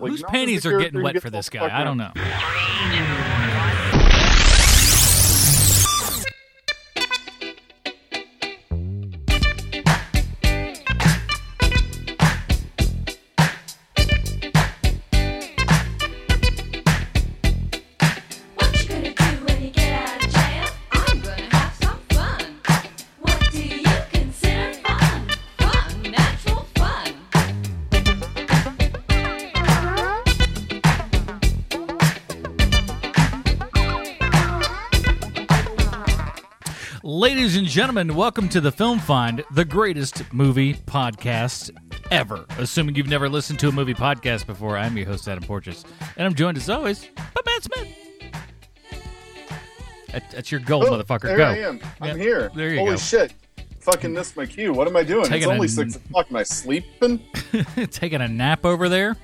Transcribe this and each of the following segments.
Whose panties are getting wet for this guy? I don't know. And gentlemen, welcome to the Film Find, the greatest movie podcast ever. Assuming you've never listened to a movie podcast before, I'm your host, Adam Porches, and I'm joined as always by Matt Smith. That- That's your goal, Oh, motherfucker. There Go. I am. I'm Yeah, here. there you go. Holy go. shit. Fucking missed my cue. What am I doing? Taking it's only a- six o'clock. Am I sleeping? Taking a nap over there.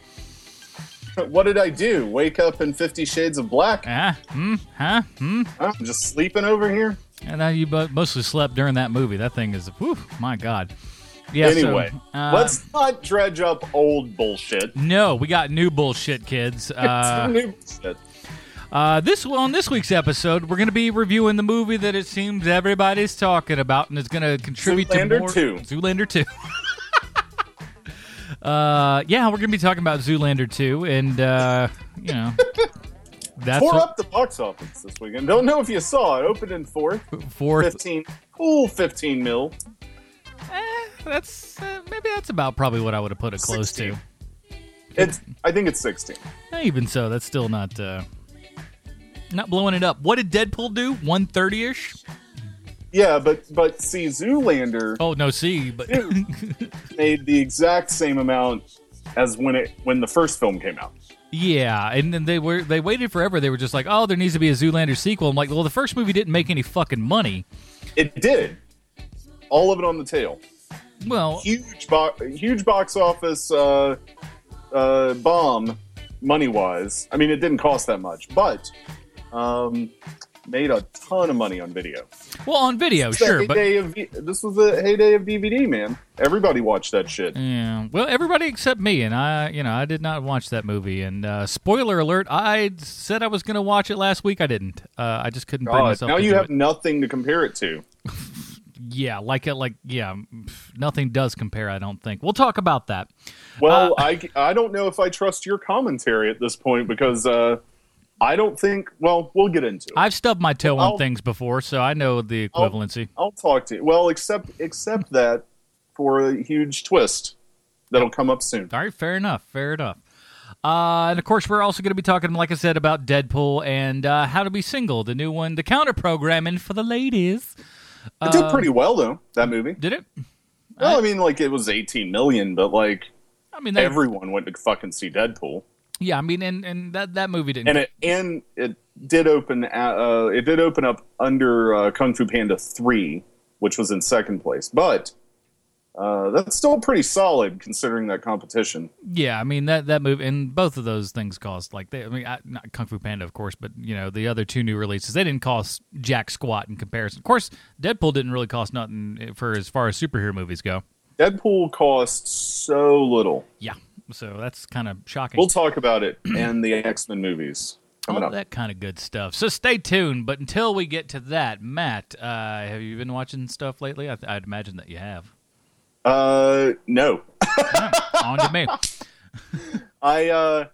what did I do? Wake up in Fifty Shades of Black? Ah, hmm, huh, hmm. I'm just sleeping over here. And now you mostly slept during that movie. That thing is, whew, my God. Yeah. so, anyway, uh, let's not dredge up old bullshit. No, we got new bullshit, kids. Uh, New bullshit. Uh, this on this week's episode, we're going to be reviewing the movie that it seems everybody's talking about, and is going to contribute Zoolander to more 2. Zoolander two. uh, yeah, we're going to be talking about Zoolander two, and uh, you know, that's Tore what, up the box office this weekend. Don't know if you saw it. Opened in fourth. fourth. 15. Cool 15 mil. Eh, that's uh, maybe that's about probably what I would have put it close 16. to. It's. I think it's 16. Eh, Even so, that's still not uh, not blowing it up. What did Deadpool do? One thirty ish. Yeah, but but see, Zoolander Oh no, see, but made the exact same amount as when it when the first film came out. Yeah, and then they were they waited forever. They were just like, "Oh, there needs to be a Zoolander sequel." I'm like, "Well, the first movie didn't make any fucking money." It did. All of it on the tail. Well, Huge box, huge box office uh, uh, bomb money wise. I mean, it didn't cost that much, but um, made a ton of money on video. well, on video, It's sure, but of this was the heyday of DVD, man. Everybody watched that shit. yeah, well, everybody except me, and I, you know, I did not watch that movie. And uh, spoiler alert: I said I was going to watch it last week. I didn't. Uh, I just couldn't bring myself. now you have it. nothing to compare it to. yeah, like it, like yeah, nothing does compare. I don't think. We'll talk about that. Well, Uh, I, I don't know if I trust your commentary at this point because uh, I don't think. Well, we'll get into it. I've stubbed my toe on I'll- things before, so I know the equivalency. I'll talk to you. Well, except except that for a huge twist that'll come up soon. All right, fair enough. Fair enough. Uh, and of course, we're also going to be talking, like I said, about Deadpool and uh, How to Be Single, the new one, the counter programming for the ladies. It did pretty well though. That movie. Did it? Well, I mean, like it was 18 million, but like I mean, they, everyone went to fucking see Deadpool, yeah. I mean, and, and that that movie didn't. and it and it did open. Uh, it did open up under uh, Kung Fu Panda three, which was in second place, but. Uh, that's still pretty solid considering that competition. yeah, I mean that that movie and both of those things cost like they. I mean, I, not Kung Fu Panda, of course, but you know the other two new releases they didn't cost jack squat in comparison. Of course, Deadpool didn't really cost nothing for as far as superhero movies go. Deadpool costs so little. Yeah, so that's kind of shocking. We'll talk about it and the X Men movies coming all up. that kind of good stuff. So stay tuned. But until we get to that, Matt, uh, have you been watching stuff lately? I I'd imagine that you have. Uh, no, On to me. I uh,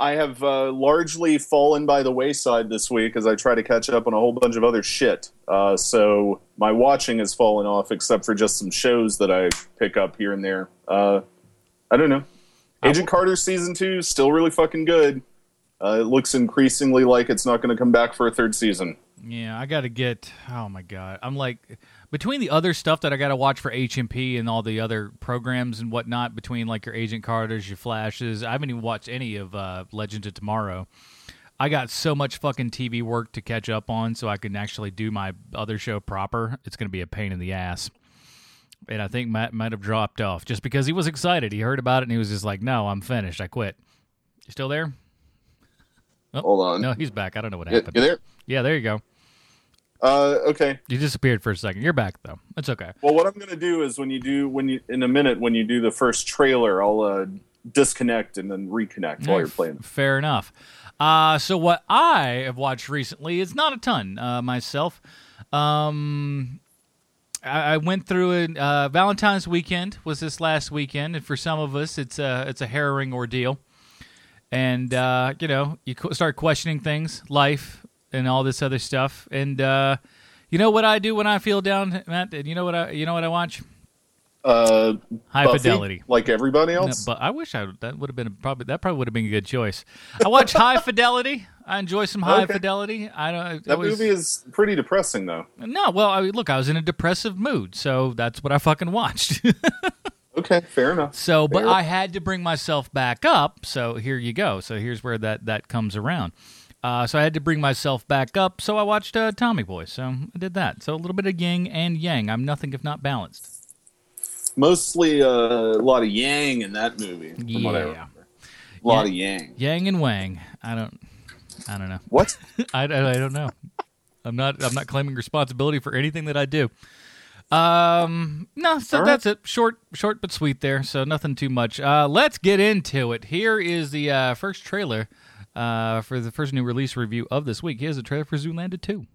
I have uh, largely fallen by the wayside this week as I try to catch up on a whole bunch of other shit. Uh, so my watching has fallen off, except for just some shows that I pick up here and there. Uh, I don't know. Agent Carter season two is still really fucking good. Uh, it looks increasingly like it's not going to come back for a third season. Yeah, I got to get. Oh my god, I'm like between the other stuff that I got to watch for HMP and all the other programs and whatnot. Between like your Agent Carters, your Flashes, I haven't even watched any of uh, Legends of Tomorrow. I got so much fucking TV work to catch up on, so I can actually do my other show proper. It's going to be a pain in the ass. And I think Matt might have dropped off just because he was excited. He heard about it and he was just like, "No, I'm finished. I quit." You still there? Oh, Hold on. No, he's back. I don't know what happened. you there? Yeah, there you go. Uh, okay. You disappeared for a second. You're back though. It's okay. Well, what I'm going to do is when you do when you in a minute when you do the first trailer, I'll uh, disconnect and then reconnect while you're playing. Fair enough. Uh, so what I have watched recently is not a ton uh, myself. Um, I, I went through it. Uh, Valentine's weekend was this last weekend, and for some of us, it's a it's a harrowing ordeal. And uh, you know, you start questioning things, life, and all this other stuff. And uh, you know what I do when I feel down, Matt? You know what I you know what I watch? Uh, High Buffy, fidelity. like everybody No, else. but I wish I that would have been a, probably that probably would have been a good choice. I watch High Fidelity. I enjoy some High Okay. Fidelity. I don't. that movie is pretty depressing, though. no. Well, I mean, look, I was in a depressive mood, so that's what I fucking watched. Okay, fair enough. so, but Fair. I had to bring myself back up. So here you go. So here's where that that comes around. Uh, so I had to bring myself back up. So I watched uh, Tommy Boy. So I did that. So a little bit of yin and yang. I'm nothing if not balanced. Mostly uh, a lot of yang in that movie. From what I Yeah. remember. A lot Yeah. of yang. Yang and Wang. I don't. I don't know. What? I, I, I don't know. I'm not. I'm not claiming responsibility for anything that I do. Um, no. So right. that's it. Short, short but sweet. There. So nothing too much. Uh, let's get into it. Here is the uh, first trailer. Uh, for the first new release review of this week. Here's a trailer for Zoolander 2.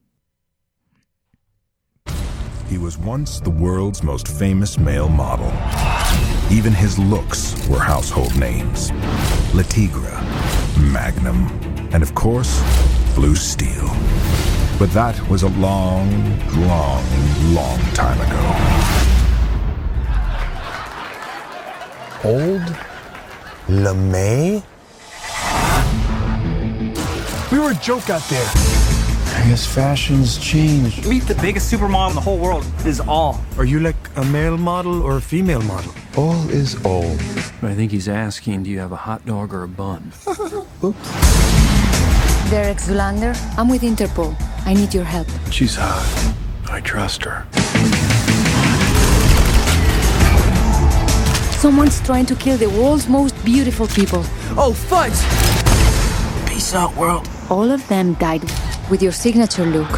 He was once the world's most famous male model. Even his looks were household names Le Tigra, Magnum, and of course, Blue Steel. But that was a long, long, long time ago. Old LeMay? We were a joke out there. I guess fashion's changed. Meet the biggest supermodel in the whole world is all. Are you like a male model or a female model? All is all. I think he's asking, do you have a hot dog or a bun? Oops. Derek Zoolander, I'm with Interpol. I need your help. She's hot. I trust her. Someone's trying to kill the world's most beautiful people. Oh, fudge! Peace out, world. All of them died with your signature look.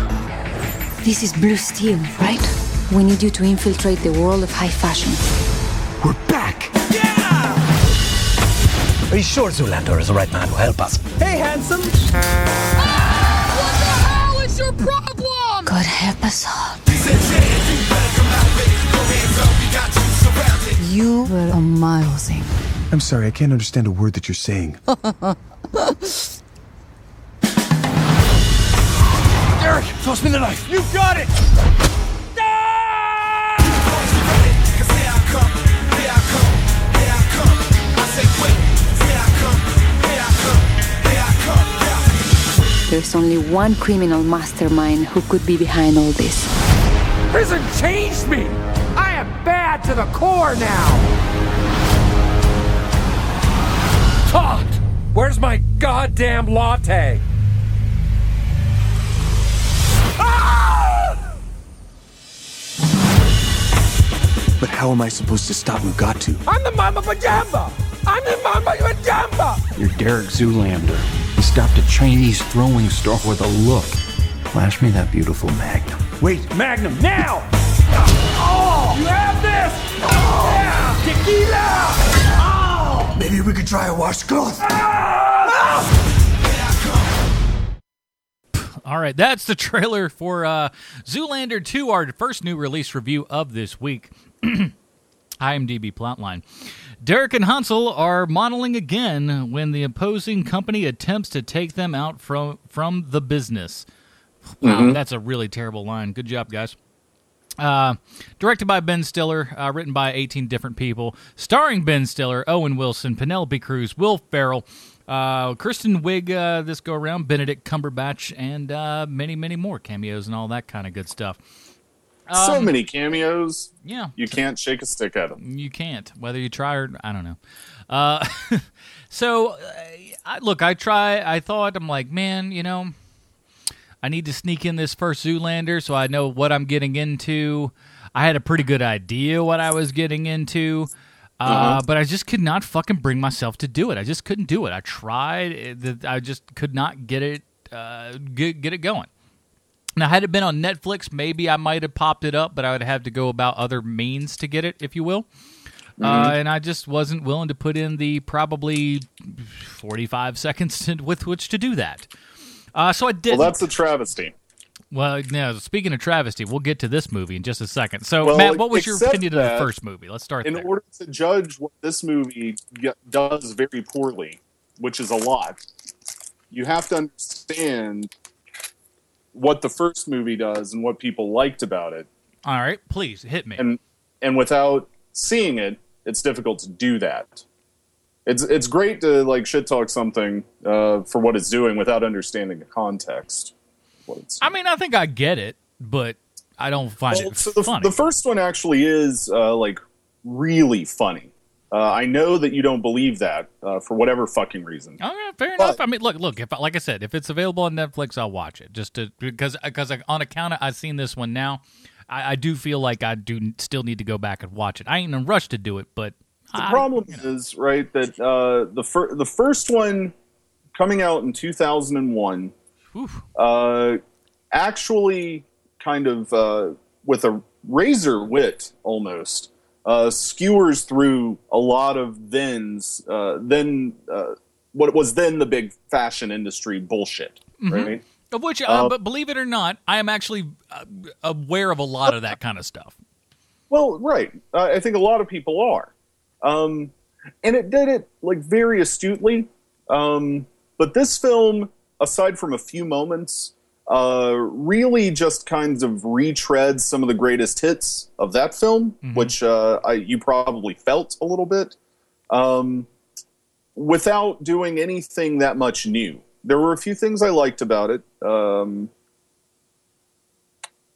This is Blue Steel, right? We need you to infiltrate the world of high fashion. We're back! Yeah! Are you sure Zoolander is the right man to help us? Hey, handsome! Ah, what the hell is your problem? God help us all. You were a Milesing. I'm sorry, I can't understand a word that you're saying. Derek, toss me the knife. You got it! There's only one criminal mastermind who could be behind all this. Prison changed me! I am bad to the core now! Todd! Where's my goddamn latte? But how am I supposed to stop Mugatu? I'm the Mama Pajamba! I'm the Mama Pajamba! You're Derek Zoolander. He stopped a Chinese throwing star with a look. Flash me that beautiful magnum. Wait, Magnum, now! Oh! You have this! Oh! Yeah! Tequila! Oh! maybe we could try a washcloth. All right, that's the trailer for uh, Zoolander 2, our first new release review of this week. IMDb plotline. Derek and Hansel are modeling again when the opposing company attempts to take them out from from the business. Wow, that's a really terrible line. Good job, guys. Uh, directed by Ben Stiller, uh, written by 18 different people, starring Ben Stiller, Owen Wilson, Penelope Cruz, Will Ferrell, uh, Kristen Wiig uh, this go around, Benedict Cumberbatch, and uh, many, many more cameos and all that kind of good stuff. So many cameos. Yeah, You can't shake a stick at them. you can't, whether you try or I don't know. Uh, so, uh, I, look, I try. I thought I'm like, man, you know, I need to sneak in this first Zoolander so I know what I'm getting into. I had a pretty good idea what I was getting into. Uh, But I just could not fucking bring myself to do it. I just couldn't do it. I tried. I just could not get it, uh, get, get it going. Now, had it been on Netflix, maybe I might have popped it up, but I would have to go about other means to get it, if you will. Uh, and I just wasn't willing to put in the probably 45 seconds to, with which to do that. Uh, so I did. Well, that's a travesty. Well, now speaking of travesty, we'll get to this movie in just a second. So, Well, Matt, what was your opinion of the first movie? Let's start In there. order to judge what this movie does very poorly, which is a lot, you have to understand what the first movie does and what people liked about it. All right, please hit me. and and without seeing it, it's difficult to do that. It's it's great to like shit talk something uh, for what it's doing without understanding the context. I mean, I think I get it, but I don't find Well, it so the, funny. the first one actually is uh, like really funny. Uh, I know that you don't believe that uh, for whatever fucking reason. Oh, yeah, fair enough. I mean, look, look. If like I said, if it's available on Netflix, I'll watch it. Just to because because on account of I've seen this one now, I, I do feel like I do still need to go back and watch it. I ain't in a rush to do it, but The I- problem is right that uh, the fir- the first one coming out in 2001 uh, actually kind of uh, with a razor wit almost uh, skewers through a lot of then's uh, then uh, what was then the big fashion industry bullshit, right? Of which, uh, Uh, but believe it or not, I am actually uh, aware of a lot of that kind of stuff. Well, right. I think a lot of people are, um, and it did it like very astutely. Um, but this film, aside from a few moments, uh, really just kind of retreads some of the greatest hits of that film, which uh, I, you probably felt a little bit, um, without doing anything that much new. There were a few things I liked about it. Um,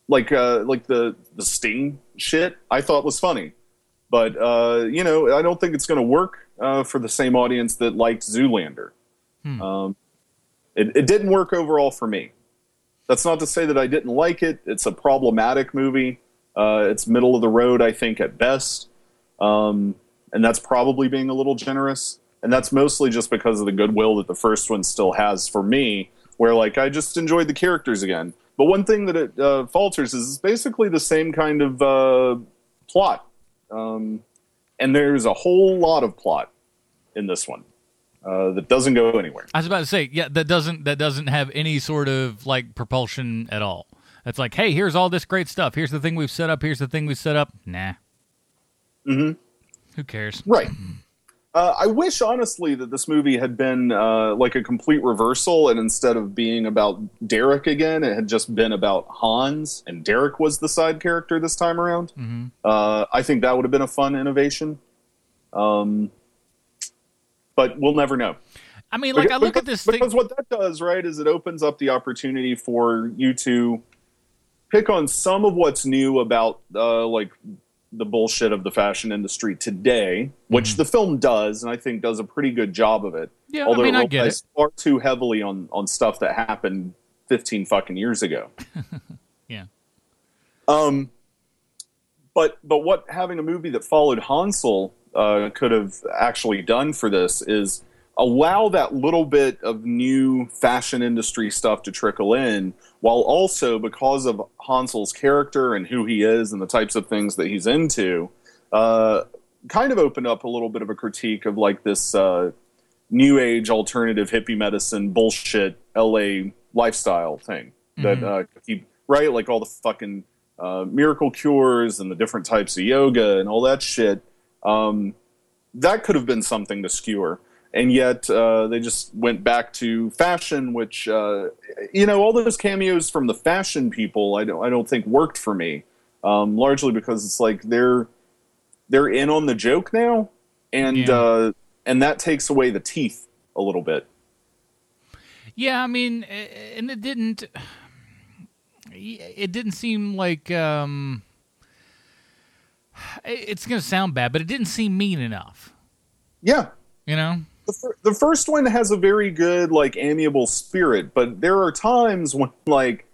like uh, like the the Sting shit, I thought was funny, but uh, you know, I don't think it's going to work uh, for the same audience that liked Zoolander. Um, it, it didn't work overall for me. That's not to say that I didn't like it. It's a problematic movie. Uh, it's middle of the road, I think, at best, um, and that's probably being a little generous. And that's mostly just because of the goodwill that the first one still has for me, where like I just enjoyed the characters again. But one thing that it uh, falters is it's basically the same kind of uh, plot, um, and there's a whole lot of plot in this one uh, that doesn't go anywhere. I was about to say, yeah, that doesn't that doesn't have any sort of like propulsion at all. It's like, hey, here's all this great stuff. Here's the thing we've set up. Here's the thing we've set up. Nah. Mm-hmm. Who cares? Right. Uh, I wish, honestly, that this movie had been uh, like a complete reversal, and instead of being about Derek again, it had just been about Hans, and Derek was the side character this time around. Mm-hmm. Uh, I think that would have been a fun innovation. Um, but we'll never know. I mean, like I look at this thing. because what that does, right, is it opens up the opportunity for you to pick on some of what's new about uh, like the bullshit of the fashion industry today, which the film does, and I think does a pretty good job of it. Mm-hmm. Yeah, I although mean, I it get relies far too heavily on on stuff that happened fifteen fucking years ago. Yeah. Um, but but what having a movie that followed Hansel uh, could have actually done for this is allow that little bit of new fashion industry stuff to trickle in, while also because of Hansel's character and who he is and the types of things that he's into, uh, kind of open up a little bit of a critique of like this uh, new age alternative hippie medicine bullshit LA lifestyle thing that Mhm. uh, keep right like all the fucking uh, miracle cures and the different types of yoga and all that shit. Um, that could have been something to skewer. And yet uh, they just went back to fashion, which uh, you know all those cameos from the fashion people. I don't I don't think worked for me, um, largely because it's like they're they're in on the joke now, and Yeah. uh, and that takes away the teeth a little bit. Yeah, I mean, and it didn't. It didn't seem like. um It's going to sound bad, but it didn't seem mean enough. Yeah, You know. the, fir- the first one has a very good like amiable spirit but there are times when like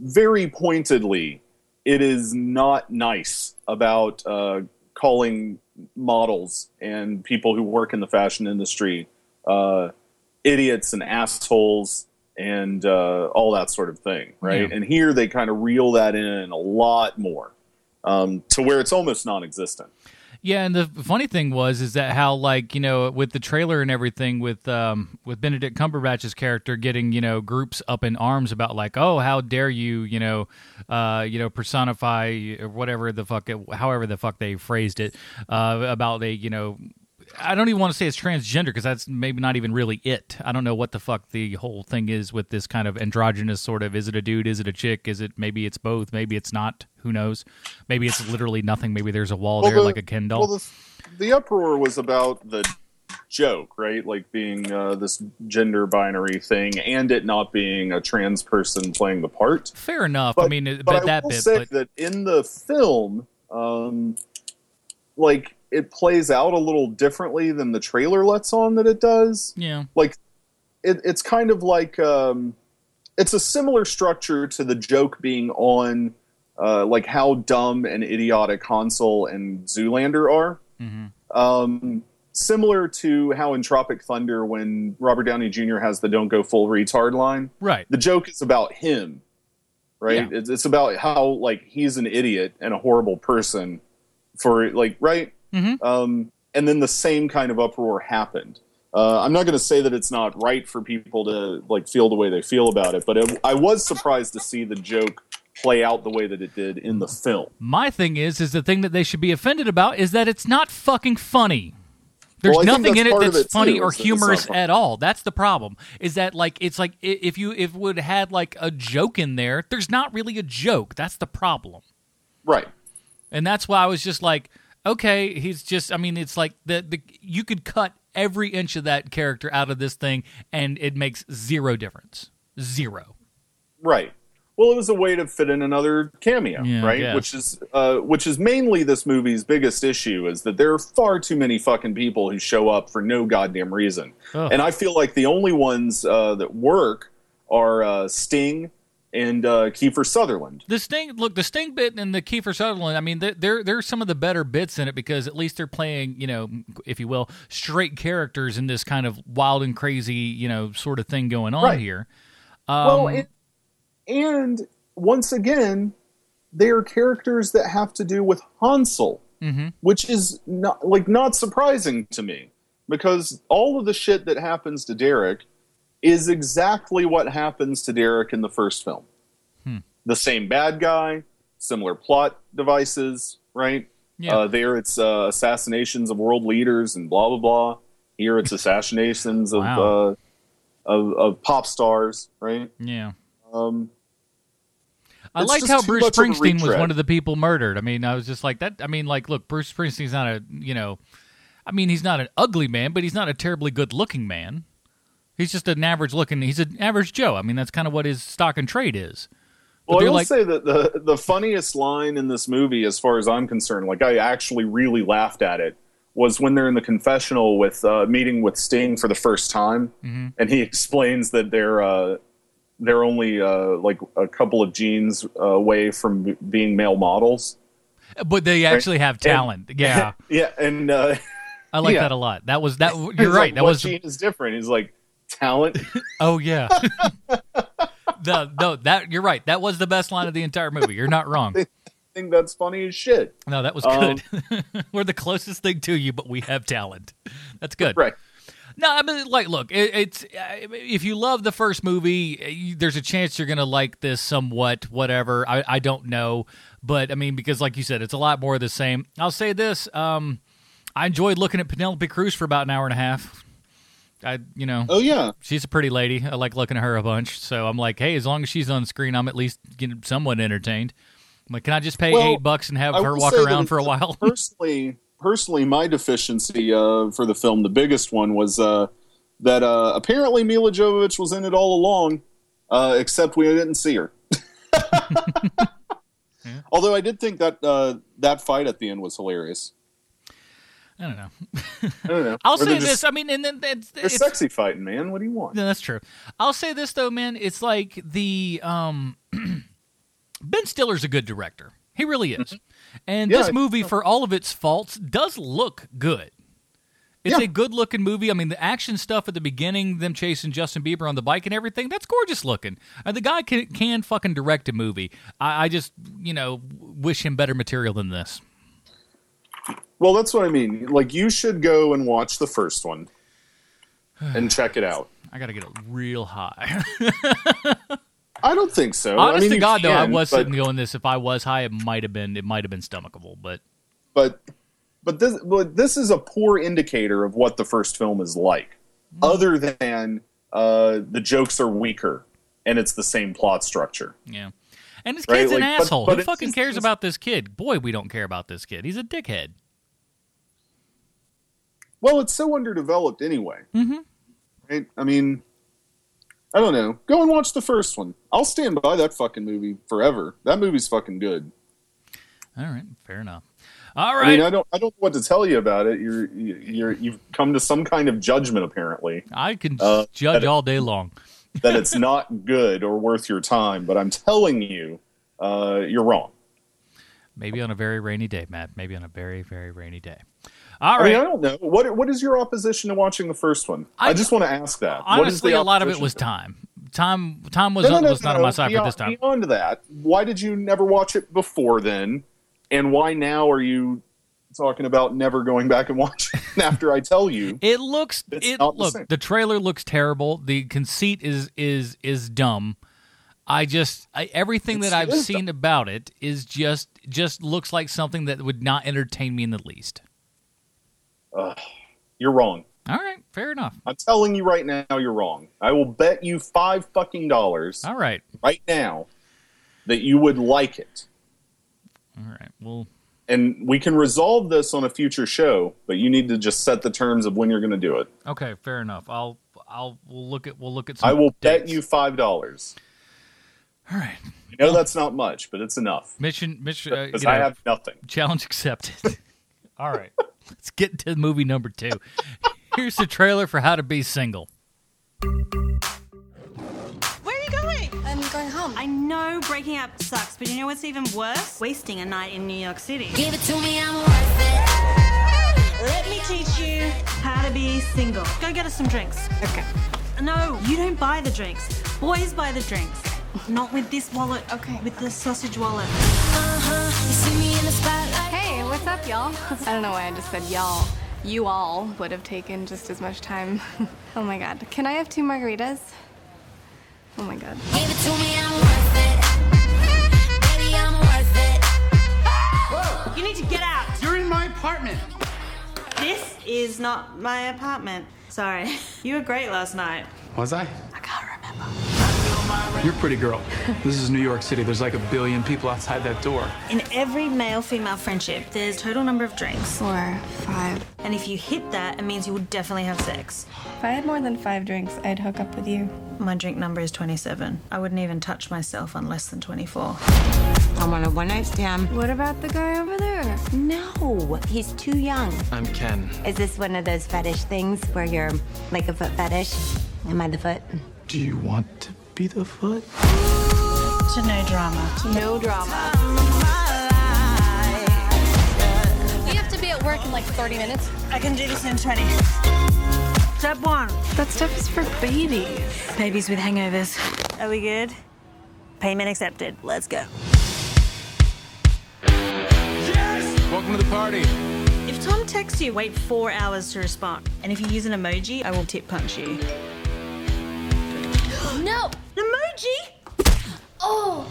very pointedly it is not nice about uh, calling models and people who work in the fashion industry uh, idiots and assholes and uh, all that sort of thing right Yeah. and here they kind of reel that in a lot more um, to where it's almost non-existent. Yeah, and the funny thing was is that how like you know with the trailer and everything with um with Benedict Cumberbatch's character getting you know groups up in arms about like oh how dare you you know uh you know personify or whatever the fuck it, however the fuck they phrased it uh about they you know I don't even want to say it's transgender because that's maybe not even really it. I don't know what the fuck the whole thing is with this kind of androgynous sort of. Is it a dude? Is it a chick? Is it maybe it's both? Maybe it's not. Who knows? Maybe it's literally nothing. Maybe there's a wall there the- like a Ken doll. Well, the, the uproar was about the joke, right? Like being uh, this gender binary thing, and it not being a trans person playing the part. Fair enough. I mean, but but I that will bit. say But that in the film, um, like it plays out a little differently than the trailer lets on that it does. yeah, Like it, it's kind of like um, it's a similar structure to the joke being on uh, like how dumb and idiotic Hansel and Zoolander are. Um, similar to how in Tropic Thunder, when Robert Downey Jr. has the "Don't go full retard" line, right. the joke is about him, right? Yeah. It's, it's about how like he's an idiot and a horrible person for like right. Mhm. Um, and then the same kind of uproar happened. Uh, I'm not going to say that it's not right for people to like feel the way they feel about it, but it, I was surprised to see the joke play out the way that it did in the film. My thing is, is the thing that they should be offended about is that it's not fucking funny. There's Well, nothing in it that's it, funny too, or is that it's not humorous at all. That's the problem. Is that like it's like if you if it would had like a joke in there, there's not really a joke. That's the problem. Right. And that's why I was just like, okay, he's just. I mean, it's like the the you could cut every inch of that character out of this thing, and it makes zero difference. Zero. Right. Well, it was a way to fit in another cameo, Yeah, right? Which is uh, which is mainly this movie's biggest issue is that there are far too many fucking people who show up for no goddamn reason, Ugh. and I feel like the only ones uh, that work are uh, Sting and uh, Kiefer Sutherland. The Sting, look, the Sting bit and the Kiefer Sutherland. I mean, they're, they're some of the better bits in it because at least they're playing, you know, if you will, straight characters in this kind of wild and crazy, you know, sort of thing going on Right. here. well, Um, and, and once again, they are characters that have to do with Hansel, Mhm. which is not like not surprising to me because all of the shit that happens to Derek is exactly what happens to Derek in the first film. Hmm. The same bad guy, similar plot devices, right? Yeah. Uh, there, it's uh, assassinations of world leaders and blah blah blah. Here, it's assassinations of, Wow. uh, of of pop stars, right? yeah. Um, I liked how Bruce much of a Springsteen was one of the people murdered. I mean, I was just like that. I mean, like, look, Bruce Springsteen's not a, you know, I mean, he's not an ugly man, but he's not a terribly good looking man. He's just an average looking. He's an average Joe. I mean, that's kind of what his stock and trade is. But Well, I will like, say that the the funniest line in this movie, as far as I'm concerned, like I actually really laughed at it, was when they're in the confessional with uh, meeting with Sting for the first time, Mm-hmm. and he explains that they're uh, they're only uh, like a couple of genes uh, away from b- being male models. but they actually have talent. yeah, yeah, and uh, I like Yeah. that a lot. That was that. You're like, right. That what was. gene is different. He's like talent. Oh yeah. no, no, that you're right. That was the best line of the entire movie. You're not wrong. I think that's funny as shit. No, that was Um, good. We're the closest thing to you, but we have talent. That's good. Right. No, I mean, like, look, it, it's uh, if you love the first movie, uh, there's a chance you're gonna like this somewhat. Whatever, I, I don't know, but I mean, because like you said, it's a lot more of the same. I'll say this: um, I enjoyed looking at Penelope Cruz for about an hour and a half. I, you know, Oh yeah. she's a pretty lady. I like looking at her a bunch. So I'm like, hey, as long as she's on screen, I'm at least getting somewhat entertained. I'm like, can I just pay Well, eight bucks and have I her walk around for a while? personally, personally, my deficiency uh, for the film, the biggest one, was uh, that uh, apparently Milla Jovovich was in it all along, uh, except we didn't see her. Although I did think that uh, that fight at the end was hilarious. I don't know. I don't know. I'll Or say they're this. I mean, and then it's, They're it's sexy fighting, man. What do you want? No, that's true. I'll say this though, man. It's like the um, Ben Stiller's a good director. He really is. And Yeah, this movie, for all of its faults, does look good. It's Yeah. a good looking movie. I mean, the action stuff at the beginning, them chasing Justin Bieber on the bike and everything, that's gorgeous looking. And the guy can, can fucking direct a movie. I, I just, you know, wish him better material than this. Well, that's what I mean. Like, you should go and watch the first one and check it out. I got to get it real high. I don't think so. Honest I mean, to God, though, I was but, sitting going this. If I was high, it might have been it might have been stomachable, but but but this but this is a poor indicator of what the first film is like, other than uh, the jokes are weaker and it's the same plot structure. yeah. And this Right, kid's an like, but- asshole. but Who fucking just- cares about this kid? Boy, we don't care about this kid. He's a dickhead. Well, it's so underdeveloped anyway. Mm-hmm. Right? I mean, I don't know. Go and watch the first one. I'll stand by that fucking movie forever. That movie's fucking good. All right, fair enough. All right. I mean, I don't, I don't know what to tell you about it. You're, you're, you've come to some kind of judgment, apparently, I can Uh, judge all day long. That it's not good or worth your time. But I'm telling you, uh, you're wrong. Maybe on a very rainy day, Matt. Maybe on a very, very rainy day. All I mean, I don't know. What, what is your opposition to watching the first one? I, I- just want to ask that. Honestly, a lot of it was time. Time, time was, No, no, no, was not no, on my side beyond, for this time. Beyond that, why did you never watch it before then? And why now are you talking about never going back and watching after I tell you? It looks it the look same. the trailer looks terrible. The conceit is is is dumb. I just I, everything It's- that I've seen about it is just just looks like something that would not entertain me in the least. Uh, You're wrong. All right, fair enough. I'm telling you right now, you're wrong. I will bet you five fucking dollars All right, right now that you would like it. all right. Well, And we can resolve this on a future show, but you need to just set the terms of when you're going to do it. okay, fair enough. I'll I'll we'll look at we'll look at. Some I will bet you five dollars. All right, I know that's not much, but it's enough mission mission. Uh, because you know, I have nothing. challenge accepted. All right, let's get to movie number two. Here's the trailer for How to Be Single. I know breaking up sucks, but you know what's even worse? Wasting a night in New York City. Give it to me, I'm worth it. Let me teach you how to be single. Go get us some drinks. Okay. No, you don't buy the drinks. Boys buy the drinks. Not with this wallet. Okay. With the sausage wallet. Uh-huh. You see me in the spotlight. Hey, what's up, y'all? I don't know why I just said y'all. You all would have taken just as much time. oh my god. Can I have two margaritas? Oh my god. Give it to me, I'm worth it. Baby, I'm worth it. You need to get out. You're in my apartment. This is not my apartment. Sorry. You were great last night. Was I? I can't remember. You're a pretty girl. This is New York City. There's like a billion people outside that door. In every male female friendship, there's total number of drinks. Four, five. And if you hit that, it means you will definitely have sex. If I had more than five drinks, I'd hook up with you. My drink number is 27. I wouldn't even touch myself on less than 24. I want a one night stand. What about the guy over there? No, he's too young. I'm Ken. Is this one of those fetish things where you're like a foot fetish? Am I the foot? Do you want to be the foot? To no drama. No drama. You have to be at work in like 30 minutes. I can do this in 20. Step one. That stuff is for babies. Babies with hangovers. Are we good? Payment accepted. Let's go. Yes! Welcome to the party. If Tom texts you, wait four hours to respond. And if you use an emoji, I will tip punch you. No! An emoji? Oh!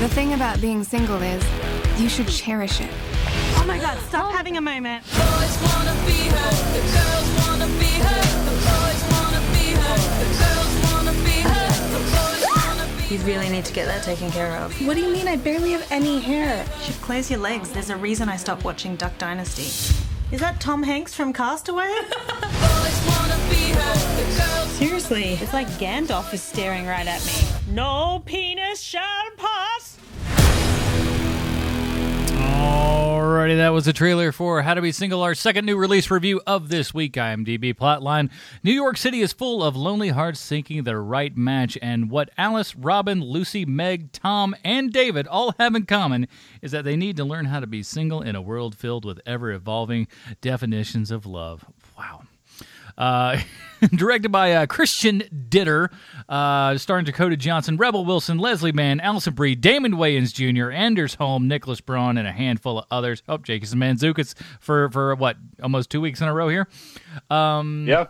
The thing about being single is you should cherish it. Oh my god, stop having a moment. You really need to get that taken care of. What do you mean? I barely have any hair. You should close your legs. There's a reason I stopped watching Duck Dynasty. Is that Tom Hanks from Castaway? Seriously, it's like Gandalf is staring right at me. No penis shall pass. Alrighty, that was the trailer for How to Be Single, our second new release review of this week. IMDb plotline: New York City is full of lonely hearts seeking the right match, and what Alice, Robin, Lucy, Meg, Tom, and David all have in common is that they need to learn how to be single in a world filled with ever evolving definitions of love. Uh, directed by uh, Christian Ditter, uh, starring Dakota Johnson, Rebel Wilson, Leslie Mann, Alison Brie, Damon Wayans Jr., Anders Holm, Nicholas Braun, and a handful of others. Oh, Jason Mantzoukas for for what almost two weeks in a row here. Um, Yeah.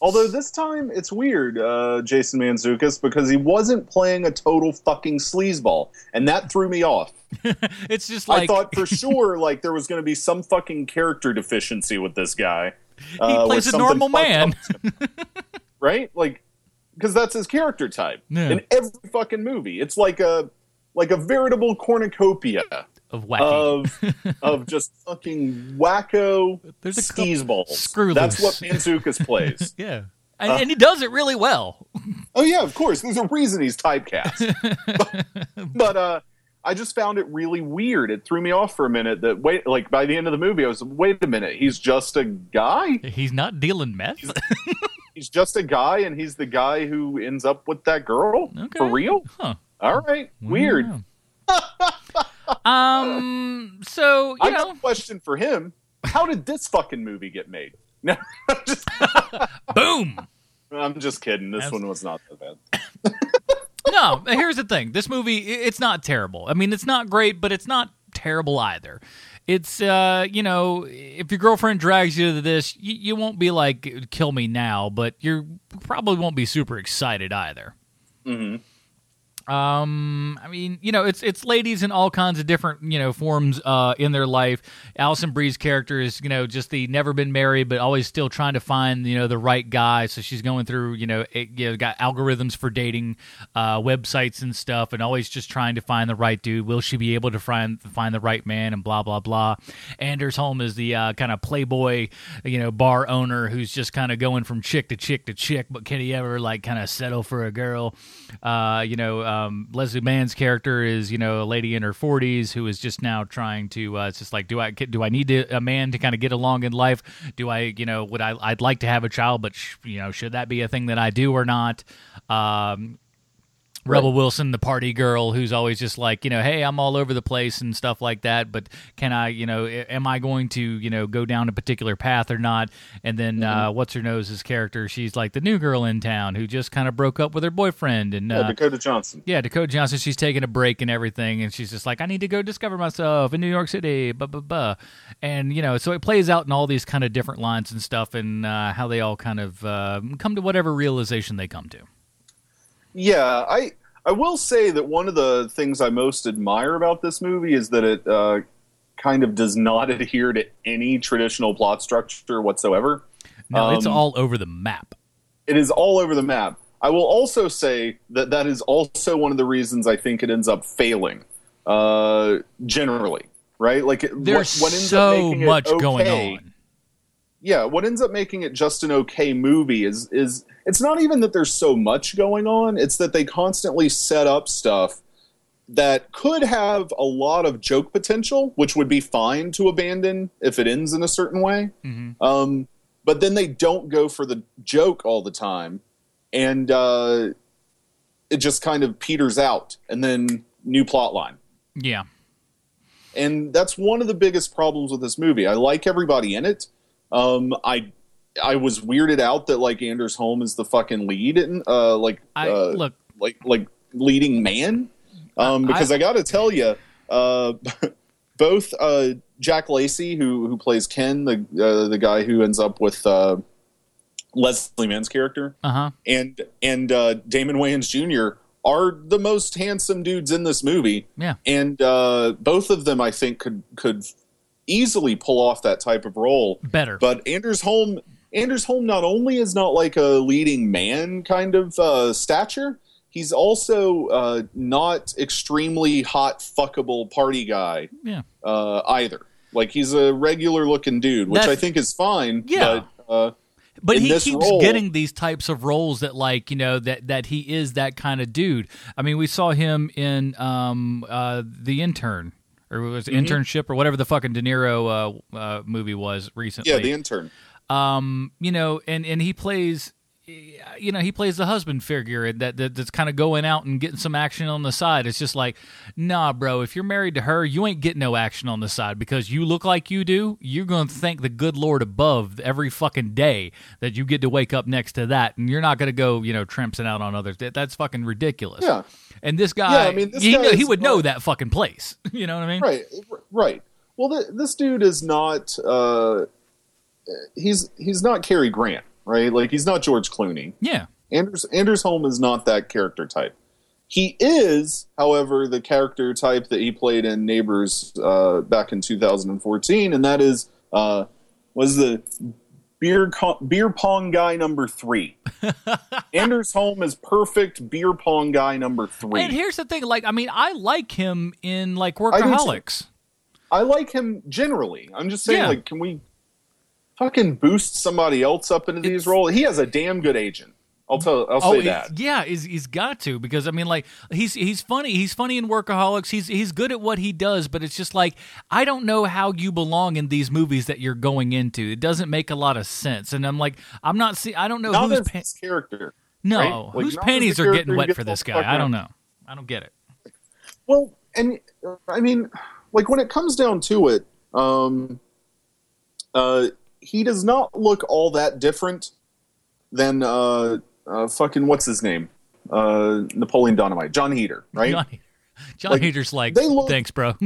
Although this time it's weird, uh, Jason Mantzoukas, because he wasn't playing a total fucking sleazeball, and that threw me off. it's just I thought for sure like there was going to be some fucking character deficiency with this guy. He uh, plays a normal man. right? Like, because that's his character type Yeah. in every fucking movie. It's like a like a veritable cornucopia of wacky. of of just fucking wacko There's a sleazeballs. Screw That's loose. what Mantzoukas plays. yeah. And, and he does it really well. Oh yeah, of course. There's a reason he's typecast. but but, uh, I just found it really weird. It threw me off for a minute. That wait, like by the end of the movie, I was wait a minute. He's just a guy. He's not dealing meth. He's just a guy, and he's the guy who ends up with that girl for real. Huh. All right, weird. Um. So you I know, got a question for him. How did this fucking movie get made? No, just, boom. I'm just kidding. This one was not that bad. no, here's the thing. This movie, it's not terrible. I mean, it's not great, but it's not terrible either. It's, uh, you know, if your girlfriend drags you to this, you, you won't be like, kill me now, but you probably won't be super excited either. Mm-hmm. Um, I mean, you know, it's it's ladies in all kinds of different you know forms uh, in their life. Alison Brie's character is you know just the never been married but always still trying to find you know the right guy. So she's going through you know it, you know got algorithms for dating uh, websites and stuff, and always just trying to find the right dude. Will she be able to find find the right man and blah blah blah. Anders Holm is the uh, kind of playboy you know bar owner who's just kind of going from chick to chick to chick, but can he ever like kind of settle for a girl? Uh, you know, um, Leslie Mann's character is you know a lady in her forties who is just now trying to. Uh, it's just like, do I do I need to, a man to kind of get along in life? Do I you know would I I'd like to have a child, but sh- you know should that be a thing that I do or not? Um, Rebel Wilson, the party girl, who's always just like, you know, hey, I'm all over the place and stuff like that. But can I, you know, am I going to, you know, go down a particular path or not? And then uh, what's her nose's character? She's like the new girl in town who just kind of broke up with her boyfriend. And Yeah, uh, Dakota Johnson. yeah, Dakota Johnson. She's taking a break and everything, and she's just like, I need to go discover myself in New York City, blah blah blah. And you know, so it plays out in all these kind of different lines and stuff, and uh, how they all kind of uh, come to whatever realization they come to. Yeah, I I will say that one of the things I most admire about this movie is that it uh, kind of does not adhere to any traditional plot structure whatsoever. No, it's Um, all over the map. It is all over the map. I will also say that that is also one of the reasons I think it ends up failing. Uh, generally, right? Like it, There's what, what so up making it much going on. Yeah, what ends up making it just an okay movie is is it's not even that there's so much going on, it's that they constantly set up stuff that could have a lot of joke potential, which would be fine to abandon if it ends in a certain way. Um, but then they don't go for the joke all the time, and uh, it just kind of peters out, and then new plot line Yeah. and that's one of the biggest problems with this movie. I like everybody in it. Um, I I was weirded out that like Anders Holm is the fucking lead in uh like I- uh, look- like like leading man. Um, because I, got to tell you, uh, both uh, Jake Lacy, who who plays Ken, the uh, the guy who ends up with uh, Leslie Mann's character, Uh huh. and and uh, Damon Wayans Jr. are the most handsome dudes in this movie. Yeah. and uh, both of them I think could could easily pull off that type of role Better. But Anders Holm, Anders Holm not only is not like a leading man kind of uh, stature, he's also uh, not extremely hot fuckable party guy Yeah. uh, either. Like he's a regular looking dude, which That's- I think is fine. Yeah. but, uh, But he keeps role- getting these types of roles that, like, you know, that that he is that kind of dude. I mean, we saw him in um, uh, the intern, or it was Mhm. internship, or whatever the fucking De Niro uh, uh, movie was recently. yeah, the intern. um, you know, and and he plays you know, he plays the husband figure that, that that's kind of going out and getting some action on the side. It's just like, nah, bro. If you're married to her, you ain't getting no action on the side because you look like you do. You're going to thank the good Lord above every fucking day that you get to wake up next to that, and you're not going to go, you know, tramping out on others. That, that's fucking ridiculous. Yeah. And this guy, Yeah, I mean, this he, guy know- he would know that fucking place. You know what I mean? Right, right. Well, th- this dude is not. Uh, he's he's not Cary Grant, right? Like he's not George Clooney. Yeah. Anders Anders Holm is not that character type. He is, however, the character type that he played in Neighbors uh, back in 2014, and that is uh, was the beer co- beer pong guy number three. Anders Holm is perfect beer pong guy number three. And here's the thing, like, I mean, I like him in like I do I like him generally. I'm just saying, Yeah. like, can we fucking boost somebody else up into these roles? He has a damn good agent. I'll tell. I'll say Oh, he- that. yeah, he's, he's got to because I mean, like he's he's funny. He's funny in Workaholics. He's he's good at what he does, but it's just like I don't know how you belong in these movies that you're going into. It doesn't make a lot of sense, and I'm like, I'm not see. I don't know Not whose pa- character. no right? Like, whose panties are getting wet for this guy. I don't know. I don't get it. Well, and I mean, like when it comes down to it, um, uh, he does not look all that different than uh, uh, fucking what's his name, uh, Napoleon Dynamite, Jon Heder, right? John, John Like, Heder's like, they look- thanks, bro.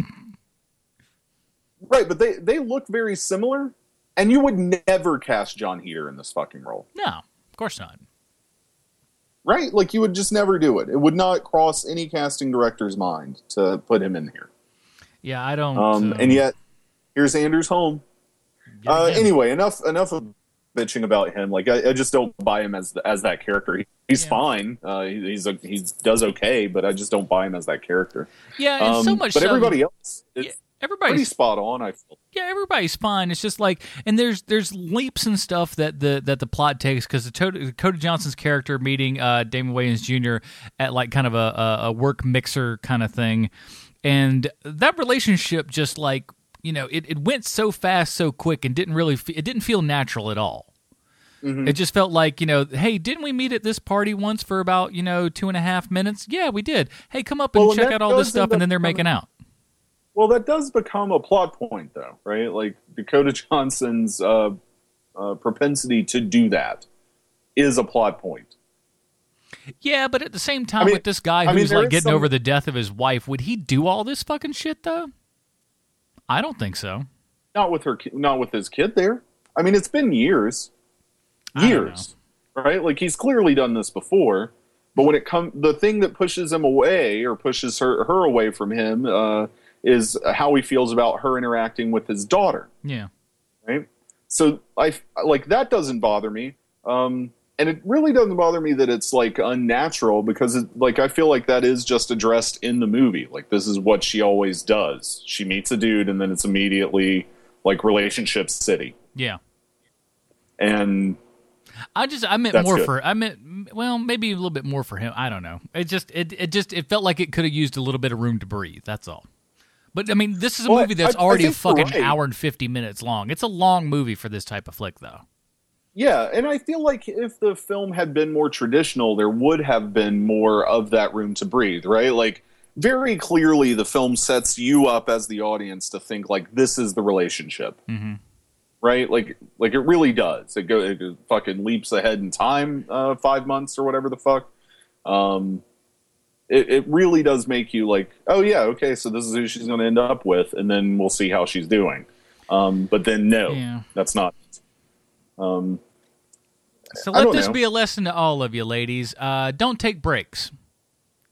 Right, but they they look very similar, and you would never cast Jon Heder in this fucking role. no, of course not. Right? Like you would just never do it. It would not cross any casting director's mind to put him in here. Yeah, I don't. Um, uh, and yet, here's Anders Holm. Uh, anyway, enough enough of bitching about him. Like I, I just don't buy him as as that character. He, he's Yeah. fine. Uh, he, he's a, he does okay, but I just don't buy him as that character. yeah, and so Um, much. but so- everybody else is Yeah, pretty everybody's spot on. I feel. yeah, everybody's fine. It's just like, and there's there's leaps and stuff that the that the plot takes because the Cody, Cody Johnson's character meeting uh, Damon Wayans Jr. at like kind of a, a work mixer kind of thing, and that relationship just like you know it, it went so fast so quick and didn't really fe- it didn't feel natural at all. Mm-hmm. It just felt like, you know, hey, didn't we meet at this party once for about, you know, two and a half minutes? Yeah, we did. Hey, come up and Well, check out all this stuff, end and then they're making out. Well, that does become a plot point, though, right? Like Dakota Johnson's uh, uh, propensity to do that is a plot point. Yeah, but at the same time, mean- with this guy I mean, who's like getting some- over the death of his wife, would he do all this fucking shit though? I don't think so. Not with her, not with his kid there. I mean, it's been years, years, right? Like he's clearly done this before. But when it comes, the thing that pushes him away or pushes her her away from him uh, is how he feels about her interacting with his daughter. Yeah. right? So I like that doesn't bother me, um, and it really doesn't bother me that it's like unnatural because it, like I feel like that is just addressed in the movie. Like this is what she always does. She meets a dude and then it's immediately like relationship city, Yeah. and I just I meant more good. for I meant well maybe a little bit more for him. I don't know. It just it it just it felt like it could have used a little bit of room to breathe. That's all. But I mean, this is a Well, movie that's I- I already a fucking right. hour and fifty minutes long. It's a long movie for this type of flick, though. Yeah, and I feel like if the film had been more traditional, there would have been more of that room to breathe, right? Like very clearly, the film sets you up as the audience to think like this is the relationship. Mm-hmm. right? Like, like it really does. It go, it fucking leaps ahead in time, uh, five months or whatever the fuck. Um, it, it really does make you like, oh yeah, okay, so this is who she's going to end up with, and then we'll see how she's doing. Um, but then no, Yeah. that's not. Um, So let this know. be a lesson to all of you, ladies. Uh, don't take breaks.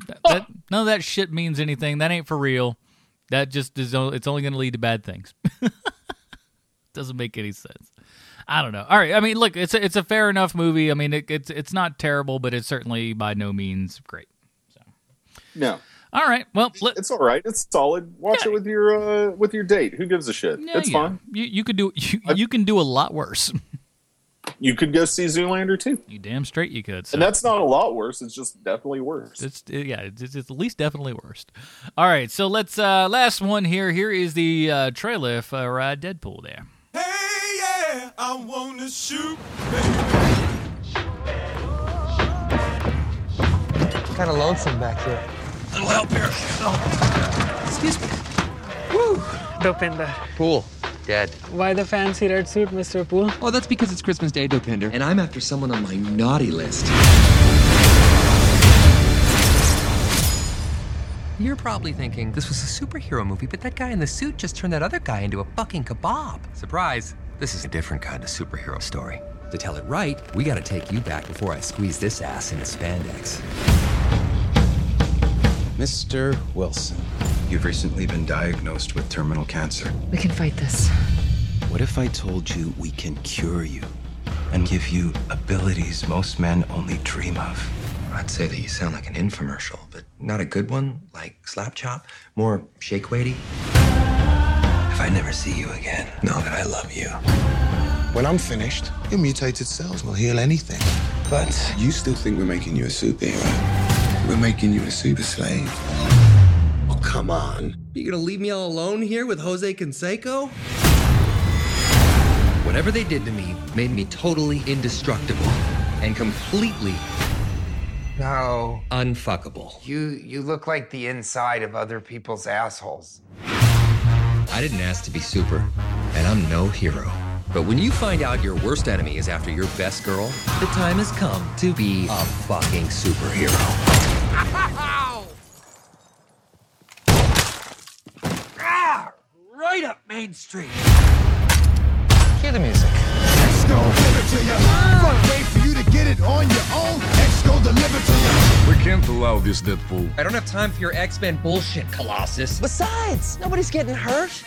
That, that- none of that shit means anything. That ain't for real. That just is. It's only going to lead to bad things. Doesn't make any sense. I don't know. All right. I mean, look, it's a, it's a fair enough movie. I mean, it, it's it's not terrible, but it's certainly by no means great. no, All right. Well, let, it's all right. It's solid. Watch Yeah. it with your uh, with your date. Who gives a shit? yeah, it's yeah. fine. You you could do you, you can do a lot worse. You could go see Zoolander too, you damn straight you could. So. and that's not a lot worse. It's just definitely worse. It's yeah, it's, it's at least definitely worst. All right, so let's uh last one here. Here is the uh, trailer for uh, Deadpool. There. Hey, yeah, I wanna shoot. Kind of lonesome back here. Little help here. Excuse me. Woo! Dope in the Pool. Dead. Why the fancy red suit, Mr. Poole? Oh, that's because it's Christmas Day, Dopinder, and I'm after someone on my naughty list. You're probably thinking this was a superhero movie, but that guy in the suit just turned that other guy into a fucking kebab. Surprise! This is a different kind of superhero story. To tell it right, we gotta take you back before I squeeze this ass into spandex. Mr. Wilson, you've recently been diagnosed with terminal cancer. We can fight this. What if I told you we can cure you and give you abilities most men only dream of? I'd say that you sound like an infomercial, but not a good one, like Slap Chop, more shake weighty. If I never see you again, know that I love you. When I'm finished, your mutated cells will heal anything. But you still think we're making you a superhero. We're making you a super slave. Oh, come on. You gonna leave me all alone here with Jose Canseco? Whatever they did to me made me totally indestructible and completely No. unfuckable. You you look like the inside of other people's assholes. I didn't ask to be super, and I'm no hero. But when you find out your worst enemy is after your best girl, the time has come to be a fucking superhero. Ah, right up Main Street. Cue the music. X gon' give it to you. Fuck, wait for you to get it on your own. X gon' deliver to you. We can't allow this, Deadpool. I don't have time for your X-Men bullshit, Colossus. Besides, nobody's getting hurt.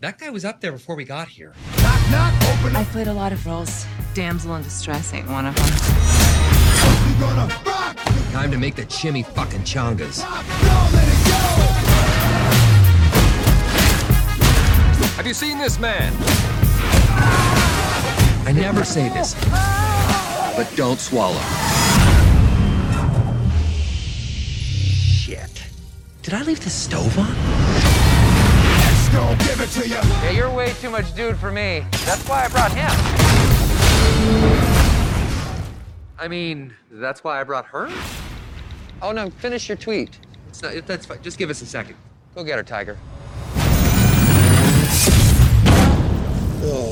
That guy was up there before we got here. Knock, knock, open I've played a lot of roles. Damsel in distress ain't one of them. You gonna rock. Time to make the chimmy fucking chongas. Don't let it go. Have you seen this man? I never say this, but don't swallow. Shit. Did I leave the stove on? X gon' give it to you. Yeah, you're way too much dude for me. That's why I brought him. I mean, that's why I brought her? Oh no, finish your tweet. It's not, that's fine. Just give us a second. Go get her, Tiger.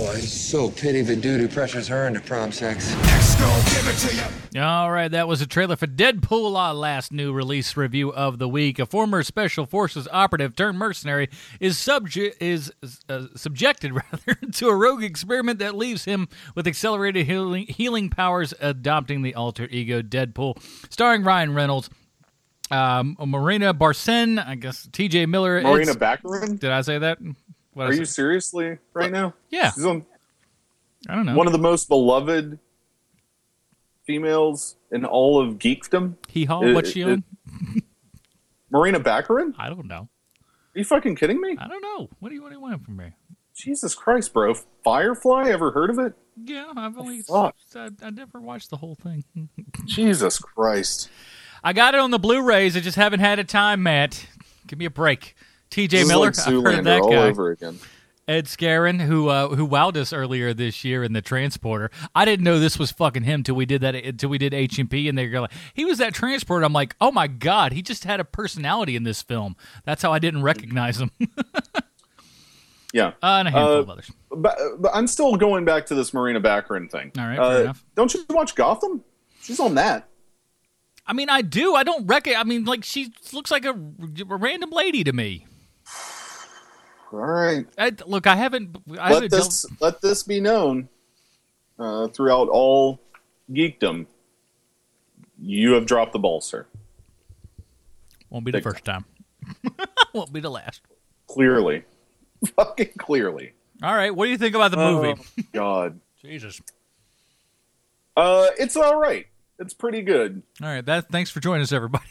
I so pity the dude who pressures her into prom sex. X gon' give it to you. All right, that was a trailer for Deadpool, our last new release review of the week. A former special forces operative turned mercenary is subject is uh, subjected rather to a rogue experiment that leaves him with accelerated healing, healing powers, adopting the alter ego Deadpool, starring Ryan Reynolds. Um, Marina Barcen, I guess T.J. Miller. Marina It's- Baccarin? Did I say that? What Are you say? seriously right now? Yeah. She's on I don't know. one of the most beloved females in all of geekdom. Hee haw. It- What's she it- on? Morena Baccarin? I don't know. Are you fucking kidding me? I don't know. What do you what do you want from me? Jesus Christ, bro. Firefly? Ever heard of it? Yeah, I've only fuck? I, I never watched the whole thing. Jesus Christ. I got it on the Blu-rays. I just haven't had a time, Matt. Give me a break. T.J. Miller, like I've heard of that guy. over again. Ed Skrein, who uh, who wowed us earlier this year in the Transporter. I didn't know this was fucking him till we did that until we did H and P, and they go like, he was that Transporter. I'm like, oh my god, he just had a personality in this film. That's how I didn't recognize him. Yeah. Uh, and a handful Uh, of others. But, but I'm still going back to this Morena Baccarin thing. All right, Uh, fair enough. Don't you watch Gotham? She's on that. I mean, I do. I don't reckon. I mean, like she looks like a, a random lady to me. All right. I, look, I haven't. I let haven't this let this be known uh, throughout all geekdom. You have dropped the ball, sir. Won't be the first time. Won't be the last. Clearly, fucking clearly. All right. What do you think about the Oh, movie? God, Jesus. uh, it's all right. It's pretty good. All right. That. Thanks for joining us, everybody.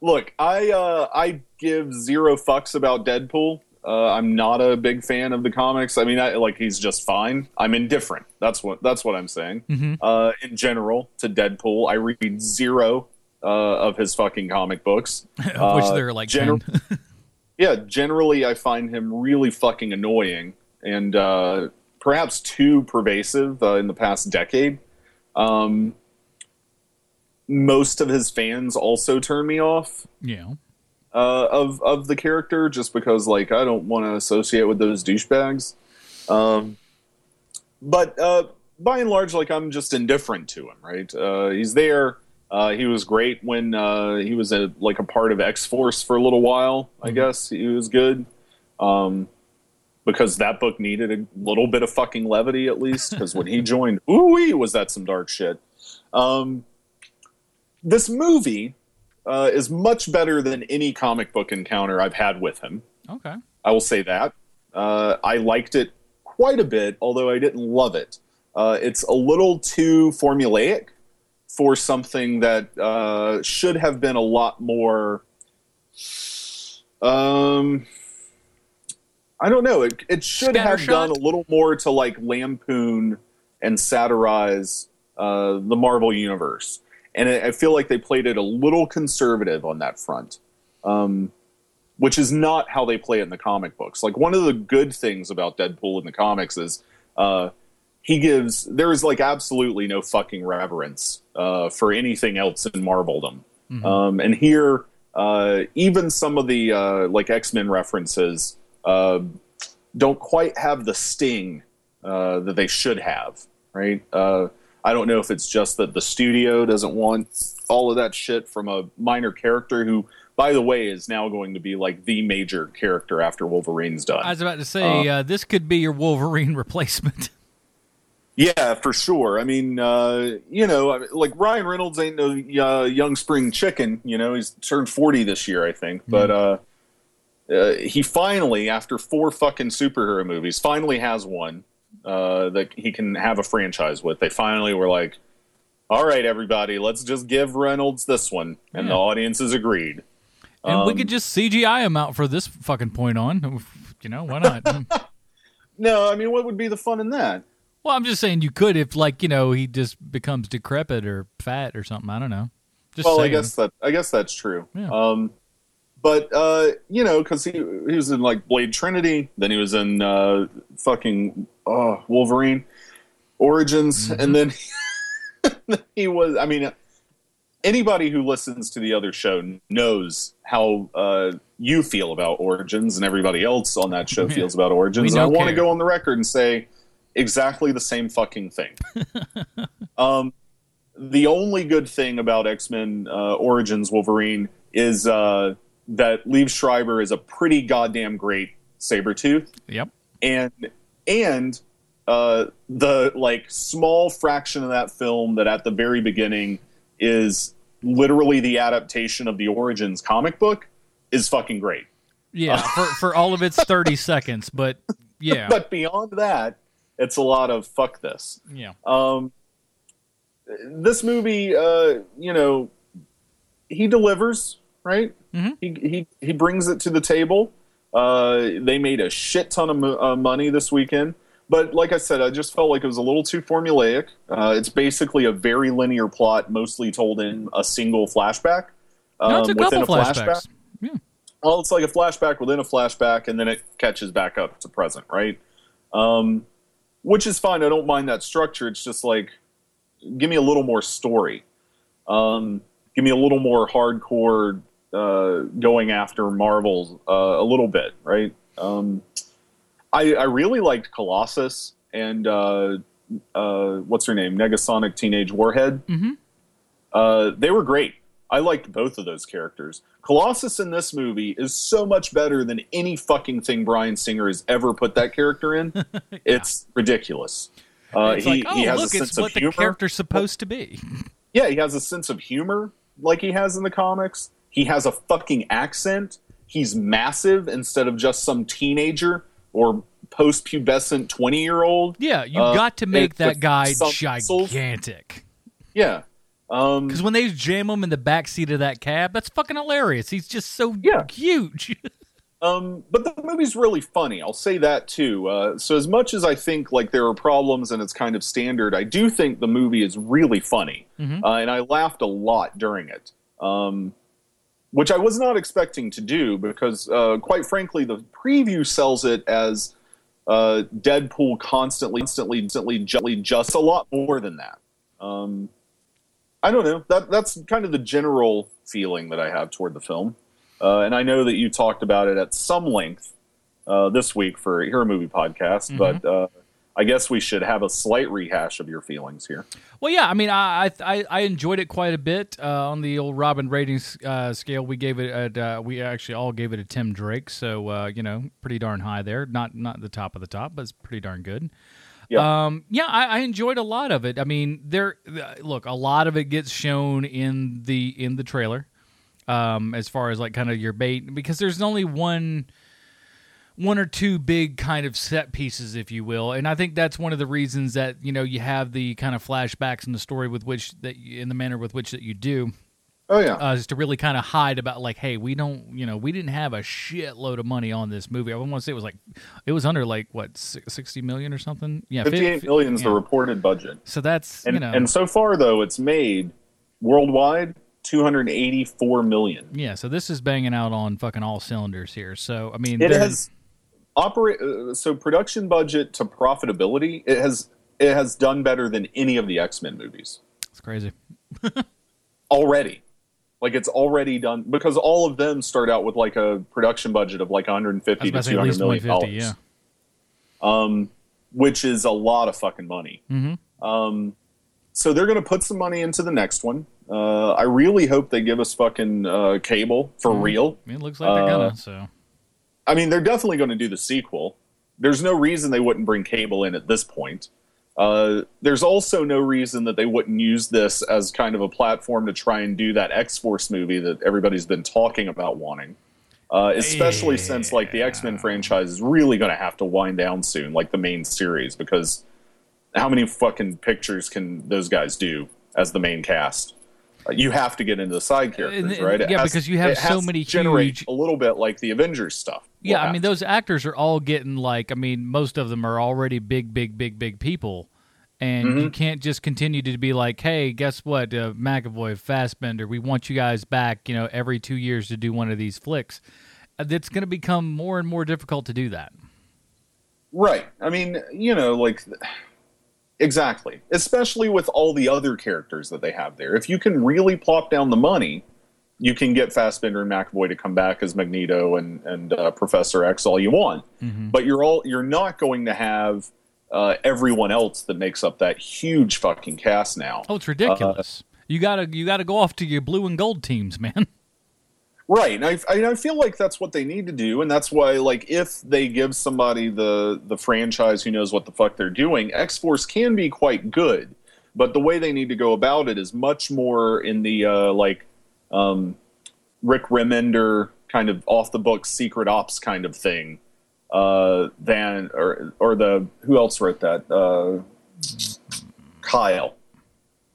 Look, I uh, I give zero fucks about Deadpool. Uh, I'm not a big fan of the comics. I mean, I, like he's just fine. I'm indifferent. That's what that's what I'm saying. Mhm. Uh, in general, to Deadpool, I read zero uh, of his fucking comic books. Which Uh, there are like gener- 10. yeah, generally, I find him really fucking annoying and uh, perhaps too pervasive uh, in the past decade. Um, most of his fans also turn me off Yeah. uh, of of the character just because like I don't want to associate with those douchebags. Um, but uh, by and large, like I'm just indifferent to him. Right? Uh, he's there. Uh, he was great when uh, he was a, like a part of X Force for a little while. I guess he was good. Um, because that book needed a little bit of fucking levity at least. Because when he joined, ooh, was that some dark shit. Um, this movie uh, is much better than any comic book encounter I've had with him. Okay. I will say that. Uh, I liked it quite a bit, although I didn't love it. Uh, it's a little too formulaic for something that uh, should have been a lot more. Um, I don't know. It, it should have done a little more to like lampoon and satirize uh, the Marvel universe, and I feel like they played it a little conservative on that front. Um, which is not how they play it in the comic books. Like one of the good things about Deadpool in the comics is uh, he gives there is like absolutely no fucking reverence uh, for anything else in Marveldom. Mhm. Um, and here, uh, even some of the uh, like X Men references uh, don't quite have the sting uh, that they should have. Right? Uh, I don't know if it's just that the studio doesn't want all of that shit from a minor character who, by the way, is now going to be like the major character after Wolverine's done. I was about to say uh, this could be your Wolverine replacement. Yeah, for sure. I mean, uh, you know, like Ryan Reynolds ain't no uh, young spring chicken. You know, he's turned forty this year, I think. But uh, uh, he finally, after four fucking superhero movies, finally has one uh, that he can have a franchise with. They finally were like, "All right, everybody, let's just give Reynolds this one," and Yeah. the audiences agreed. And we Um, could just CGI him out for this fucking point on. You know, why not? No, I mean, what would be the fun in that? well, I'm just saying you could if, like, you know, he just becomes decrepit or fat or something. I don't know. Just well, I guess that I guess that's true. Yeah. Um, but uh, you know, because he he was in like Blade Trinity, then he was in uh, fucking uh, Wolverine Origins, Mm-hmm. and then he was. I mean, anybody who listens to the other show knows how uh, you feel about Origins, and everybody else on that show feels about Origins. And I want to go on the record and say exactly the same fucking thing. um, the only good thing about X Men uh, Origins Wolverine is uh, that Liev Schreiber is a pretty goddamn great Sabretooth. Yep. And and uh, the like small fraction of that film that at the very beginning is literally the adaptation of the Origins comic book is fucking great. Yeah, for, for all of its 30 seconds. But yeah. but beyond that, it's a lot of fuck this. yeah. Um, this movie, uh, you know, he delivers, right? Mm-hmm. He, he he brings it to the table. Uh, they made a shit ton of mo- uh, money this weekend, but like I said, I just felt like it was a little too formulaic. Uh, it's basically a very linear plot, mostly told in a single flashback. No, it's a um, couple flashbacks. Yeah. well, it's like a flashback within a flashback, and then it catches back up to present, right? Um, which is fine. I don't mind that structure. It's just like, give me a little more story. Um, give me a little more hardcore uh, going after Marvel uh, a little bit, right? Um, I, I really liked Colossus and uh, uh, what's her name, Negasonic Teenage Warhead. Mm-hmm. Uh, they were great. I liked both of those characters. Colossus in this movie is so much better than any fucking thing Bryan Singer has ever put that character in. It's ridiculous. Uh, it's he, like, oh, he has look, a it's sense what of the humor. character's supposed to be. Yeah, he has a sense of humor like he has in the comics. He has a fucking accent. He's massive instead of just some teenager or post-pubescent 20-year-old. Yeah, you Uh, got to make that guy gigantic. Yeah. Um, Because when they jam him in the back seat of that cab, that's fucking hilarious. He's just so yeah. huge. Um, but the movie's really funny. I'll say that too. Uh, so as much as I think like there are problems and it's kind of standard, I do think the movie is really funny, Mhm. uh, and I laughed a lot during it. Um, which I was not expecting to do because, uh, quite frankly, the preview sells it as uh, Deadpool constantly, constantly, constantly, ju- just a lot more than that. Um, I don't know. That that's kind of the general feeling that I have toward the film, uh, and I know that you talked about it at some length uh, this week for Hero Movie Podcast, Mhm. but uh, I guess we should have a slight rehash of your feelings here. Well, yeah, I mean, I I, I- enjoyed it quite a bit uh, on the old Robin rating uh, scale. We gave it, uh, we actually all gave it a Tim Drake, so uh, you know, pretty darn high there. Not not the top of the top, but it's pretty darn good. Yeah. Um, yeah, I, I enjoyed a lot of it. I mean, there, uh, look, a lot of it gets shown in the in the trailer, um, as far as like kind of your bait, because there's only one one or two big kind of set pieces, if you will, and I think that's one of the reasons that you know you have the kind of flashbacks in the story with which that you, in the manner with which that you do. Oh yeah, uh, is to really kind of hide about like, hey, we don't, you know, we didn't have a shitload of money on this movie. I want to say it was like, it was under like what sixty million or something. Yeah, fif- Fifty-eight million is the reported budget. So that's and, you know, and so far though, it's made worldwide two hundred eighty-four million. yeah. So this is banging out on fucking all cylinders here. So I mean, It has operate uh, so production budget to profitability. It has it has done better than any of the X Men movies it's crazy. already. Like it's already done because all of them start out with like a production budget of like 150 to about to say at 200 least million 150, dollars. yeah. Um, which is a lot of fucking money. Mm-hmm. Um, so they're going to put some money into the next one. Uh, I really hope they give us fucking uh, cable for Mhm. real. It looks like they're Uh, gonna. So I mean, they're definitely going to do the sequel. There's no reason they wouldn't bring cable in at this point. Uh, there's also no reason that they wouldn't use this as kind of a platform to try and do that X Force movie that everybody's been talking about wanting. Uh, especially since like the X Men franchise is really going to have to wind down soon, like the main series, because how many fucking pictures can those guys do as the main cast? Uh, you have to get into the side characters, right? It yeah, has- because you have so to many generate huge- a little bit like the Avengers stuff. yeah, I mean, those actors are all getting like, I mean, most of them are already big, big, big, big people. And Mm-hmm. you can't just continue to be like, hey, guess what, uh, McAvoy, Fassbender, we want you guys back, you know, every two years to do one of these flicks. Uh, It's going to become more and more difficult to do that. Right. I mean, you know, like exactly. Especially with all the other characters that they have there. If you can really plop down the money, you can get Fassbender and McAvoy to come back as Magneto and and uh, Professor X all you want. Mhm. But you're all you're not going to have uh, everyone else that makes up that huge fucking cast now. Oh, it's ridiculous. you gotta you gotta go off to your blue and gold teams, man. Right, and I, I I feel like that's what they need to do, and that's why, like, if they give somebody the the franchise who knows what the fuck they're doing, X Force can be quite good, but the way they need to go about it is much more in the uh, like um, Rick Remender kind of off the book secret ops kind of thing uh, than or or the who else wrote that? Uh, Kyle,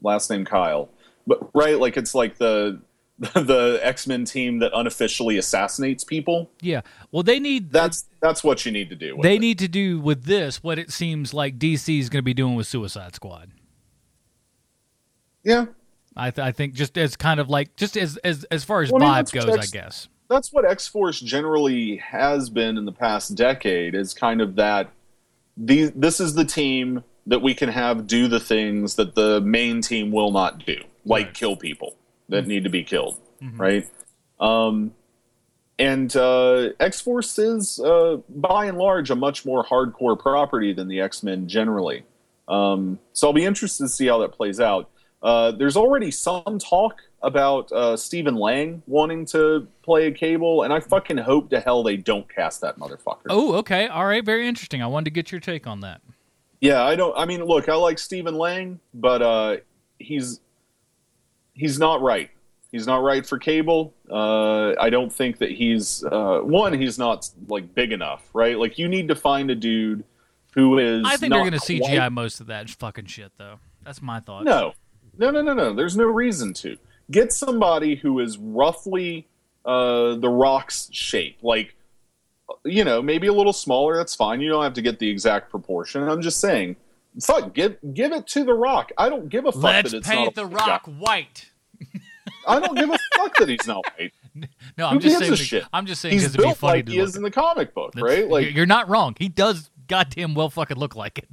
last name Kyle, but right, like it's like the the X Men team that unofficially assassinates people. Yeah. Well, they need That's that's what you need to do. they it. need to do with this what it seems like DC is going to be doing with Suicide Squad. Yeah. I, th- I think just as kind of like just as as as far as Well, I vibe goes, I X- guess. That's what X Force generally has been in the past decade. Is kind of that. These this is the team that we can have do the things that the main team will not do, like kill people that need to be killed, Mhm. right? Um, and uh, X Force is, uh, by and large, a much more hardcore property than the X Men generally. Um, so I'll be interested to see how that plays out. Uh, there's already some talk about uh, Stephen Lang wanting to play a Cable, and I fucking hope to hell they don't cast that motherfucker. Oh, okay, all right, very interesting. I wanted to get your take on that. Yeah, I don't. I mean, look, I like Stephen Lang, but uh, he's he's not right. He's not right for cable. Uh, I don't think that he's uh, one. He's not like big enough, right? Like you need to find a dude who is. I think they're going to CGI quite- most of that fucking shit, though. That's my thought. No, no, no, no, no. There's no reason to get somebody who is roughly uh, the Rock's shape, like you know, maybe a little smaller. That's fine. You don't have to get the exact proportion. I'm just saying, fuck, give give it to the Rock. I don't give a fuck Let's that it's paint not the Rock white. I don't give a fuck that he's not white. No, I'm just gives saying. shit? I'm just saying because it'd be funny like he is in the comic book, That's- right? Like you're not wrong. He does goddamn well fucking look like it.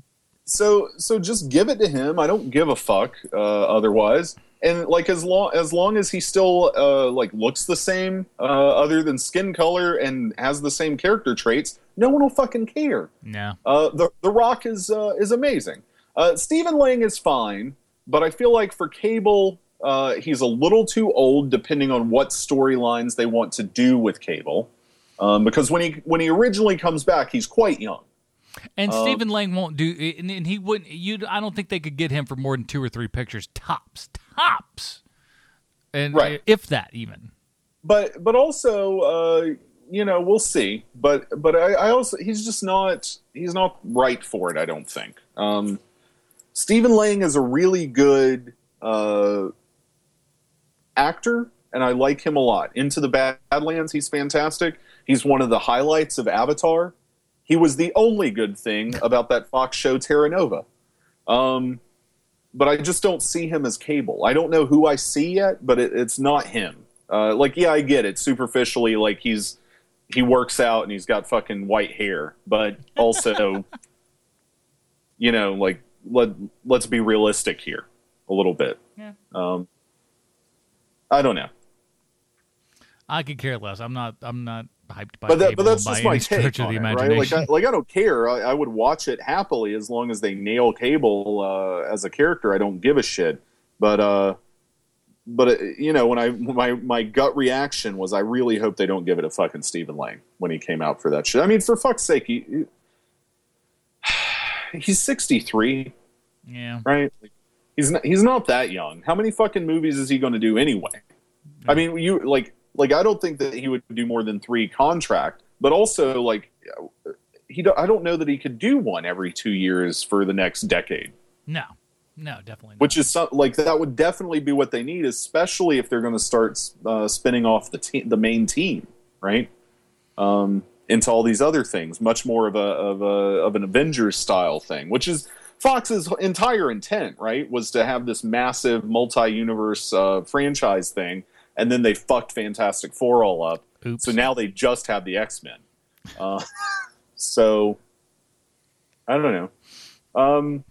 so so just give it to him. I don't give a fuck uh, otherwise. And like as long as long as he still uh, like looks the same, uh, other than skin color, and has the same character traits, no one will fucking care. No. Uh, the The Rock is uh, is amazing. Uh, Stephen Lang is fine, but I feel like for Cable, uh, he's a little too old, depending on what storylines they want to do with Cable. Um, because when he when he originally comes back, he's quite young. And Um, Stephen Lang won't do, and, he wouldn't. You, I don't think they could get him for more than two or three pictures. Tops, tops, and Right. if that even. but but also uh, you know we'll see. But but I, I also he's just not he's not right for it i don't think. Um, stephen lang is a really good uh, actor and i like him a lot. Into the badlands he's fantastic. He's one of the highlights of avatar he was the only good thing about that fox show terra nova um, but I just don't see him as Cable. I don't know who I see yet, but it, it's not him. Uh, like, yeah, I get it superficially. Like he's he works out and he's got fucking white hair, but also, you know, like let let's be realistic here a little bit. Yeah. Um, I don't know, I could care less. I'm not. I'm not hyped by but that, but that's just my take of on the it, right? Like, I, like I don't care. I, I would watch it happily as long as they nail Cable uh, as a character. I don't give a shit. But uh, but uh, you know, when I my my gut reaction was, I really hope they don't give it a fucking Stephen Lang when he came out for that shit. I mean, for fuck's sake, he, he- he's sixty three, yeah. right? Like, he's not he's not that young. How many fucking movies is he going to do anyway? I mean, you like like I don't think that he would do more than three contract, but also like he don't, I don't know that he could do one every two years for the next decade No. No, definitely not. which is some, like that would definitely be what they need, especially if they're going to start uh, spinning off the te- the main team, right? Um, into all these other things, much more of a of a of an Avengers style thing, which is Fox's entire intent, right? Was to have this massive multi universe uh, franchise thing, and then they fucked Fantastic Four all up. Oops. So now they just have the X Men. Uh, so I don't know. Um,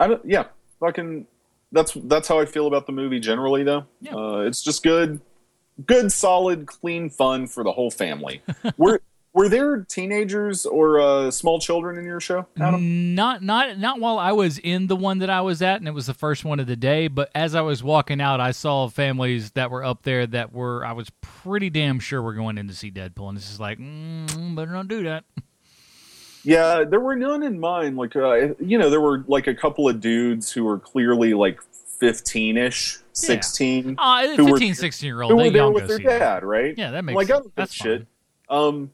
I don't. Yeah, fucking. That's that's how I feel about the movie generally, though. Uh, it's just good, good, solid, clean fun for the whole family. were were there teenagers or uh, small children in your show, Adam? Not not not while I was in the one that I was at, and it was the first one of the day. But as I was walking out, I saw families that were up there that were I was pretty damn sure were going in to see Deadpool, and it's just like, mm, better not do that. Yeah, there were none in mine. Like, uh, you know, there were like a couple of dudes who were clearly like fifteen-ish, sixteen. Ah, who were- 15, 16 year old, who they were there with their that. dad, right? Yeah, that makes like, I don't that's shit. Um,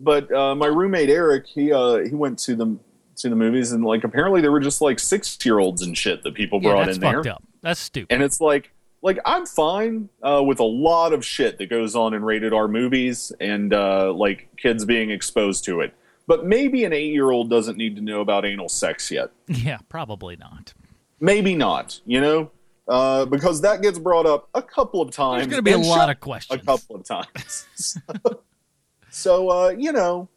but uh, my roommate Eric, he uh, he went to the to the movies, and like apparently there were just like six-year-olds and shit that people Yeah, brought in there. up. That's stupid. And it's like, like I'm fine uh, with a lot of shit that goes on in rated R movies and uh, like kids being exposed to it. But maybe an eight year old doesn't need to know about anal sex yet. Yeah, probably not. Maybe not. You know, uh, because that gets brought up a couple of times. There's gonna be a lot of questions. A couple of times. so, uh, you know,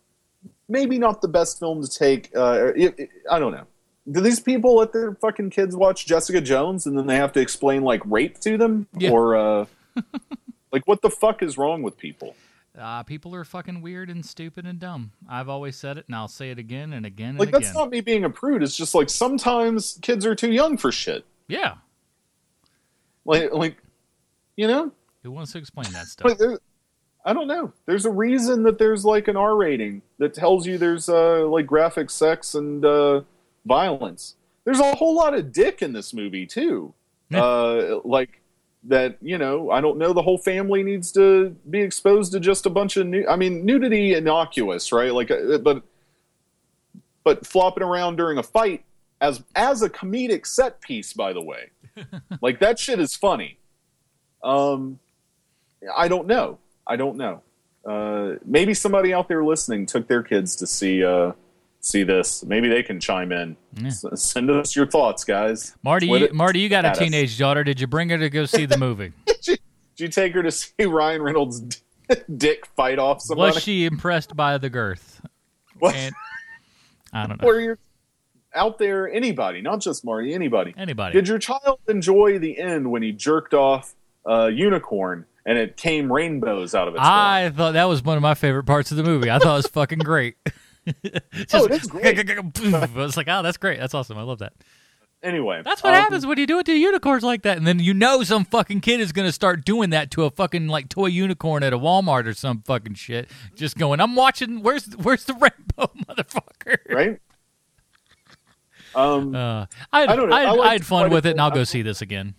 maybe not the best film to take. Uh, it, it- I don't know. Do these people let their fucking kids watch Jessica Jones and then they have to explain like rape to them Yeah. or uh, like what the fuck is wrong with people? Uh, people are fucking weird and stupid and dumb. I've always said it, and I'll say it again and again and Like again. that's not me being a prude. It's just like sometimes kids are too young for shit. yeah. Like, like, you know, Who wants to explain that stuff? I don't know. There's a reason that there's like an R rating that tells you there's uh, like graphic sex and uh, violence. There's a whole lot of dick in this movie too. Uh, like that, you know. I don't know. The whole family needs to be exposed to just a bunch of new. I mean, nudity innocuous, right? Like, uh, but but flopping around during a fight as as a comedic set piece, by the way, like that shit is funny. Um, I don't know. I don't know. Uh, maybe somebody out there listening took their kids to see uh, see this. Maybe they can chime in. S- send us your thoughts, guys. Marty, you, it Marty, you got a at us. teenage daughter. Did you bring her to go see the movie? Did you take her to see Ryan Reynolds' d- dick fight off somebody? Was she impressed by the girth? What? And, I don't know. Or you out there, anybody, not just Marty, anybody, Anybody. did your child enjoy the end when he jerked off a unicorn and it came rainbows out of its mouth? I thought that was one of my favorite parts of the movie. I thought it was fucking great. Just, Oh, it is great. I was like, oh, that's great. That's awesome. I love that. Anyway, That's what um, happens when you do it to unicorns like that, and then you know some fucking kid is gonna start doing that to a fucking like toy unicorn at a Walmart or some fucking shit. Just going, I'm watching. Where's where's the rainbow, motherfucker? Right. Um, Uh, I'd, I don't know. I'd, I liked I'd fun with it, and I'll go see this again.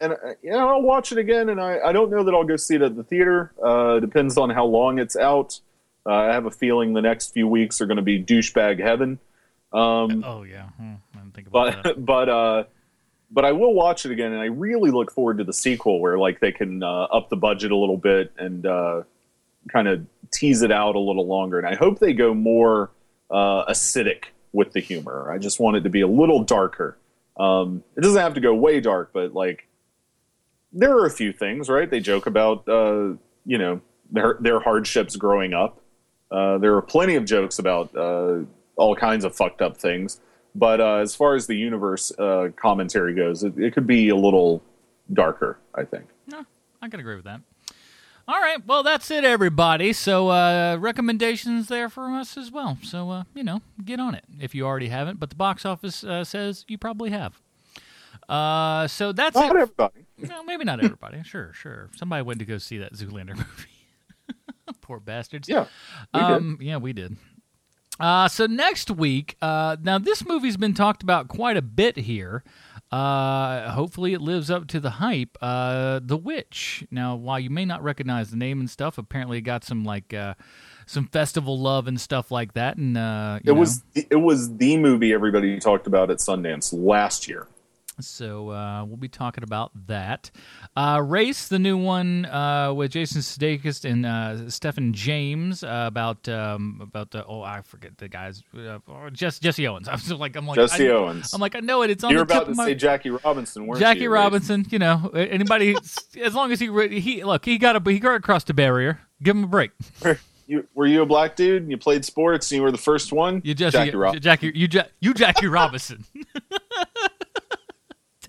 And uh, yeah, I'll watch it again. And I, I don't know that I'll go see it at the theater. Uh, depends on how long it's out. Uh, I have a feeling the next few weeks are going to be douchebag heaven. Um, Oh yeah, hmm, I didn't think about that. but but uh, but I will watch it again, and I really look forward to the sequel where like they can uh, up the budget a little bit and uh, kind of tease it out a little longer. And I hope they go more uh, acidic with the humor. I just want it to be a little darker. Um, it doesn't have to go way dark, but like there are a few things, right? They joke about uh, you know their their hardships growing up. Uh, there are plenty of jokes about uh, all kinds of fucked up things. But uh, as far as the universe uh, commentary goes, it, it could be a little darker, I think. No, I can agree with that. All right, well that's it, everybody. So uh, recommendations there for us as well. So uh, you know, get on it if you already haven't. But the box office uh, says you probably have. Uh, so that's Not it. everybody. No, maybe not everybody. sure, sure. Somebody went to go see that Zoolander movie. Poor bastards. Yeah, we did. um, yeah, we did. Uh, so next week, uh, now this movie's been talked about quite a bit here. Uh, hopefully, it lives up to the hype. Uh, the Witch. Now, while you may not recognize the name and stuff, apparently it got some like uh, some festival love and stuff like that. And uh, It know. was it was the movie everybody talked about at Sundance last year. So uh, we'll be talking about that. Uh, Race, the new one uh, with Jason Sudeikis and uh, Stephen James uh, about um, about the oh I forget the guys uh, oh, Jesse, Jesse Owens. I'm just like I'm like Jesse I, Owens. I'm like I know it. It's on You're about to my say Jackie Robinson, weren't Jackie you? Robinson. You know anybody as long as he he look he got a he got across the barrier. Give him a break. You, were you a black dude? and You played sports and you were the first one? You Jesse, Jackie Robinson. Jackie you you Jackie Robinson.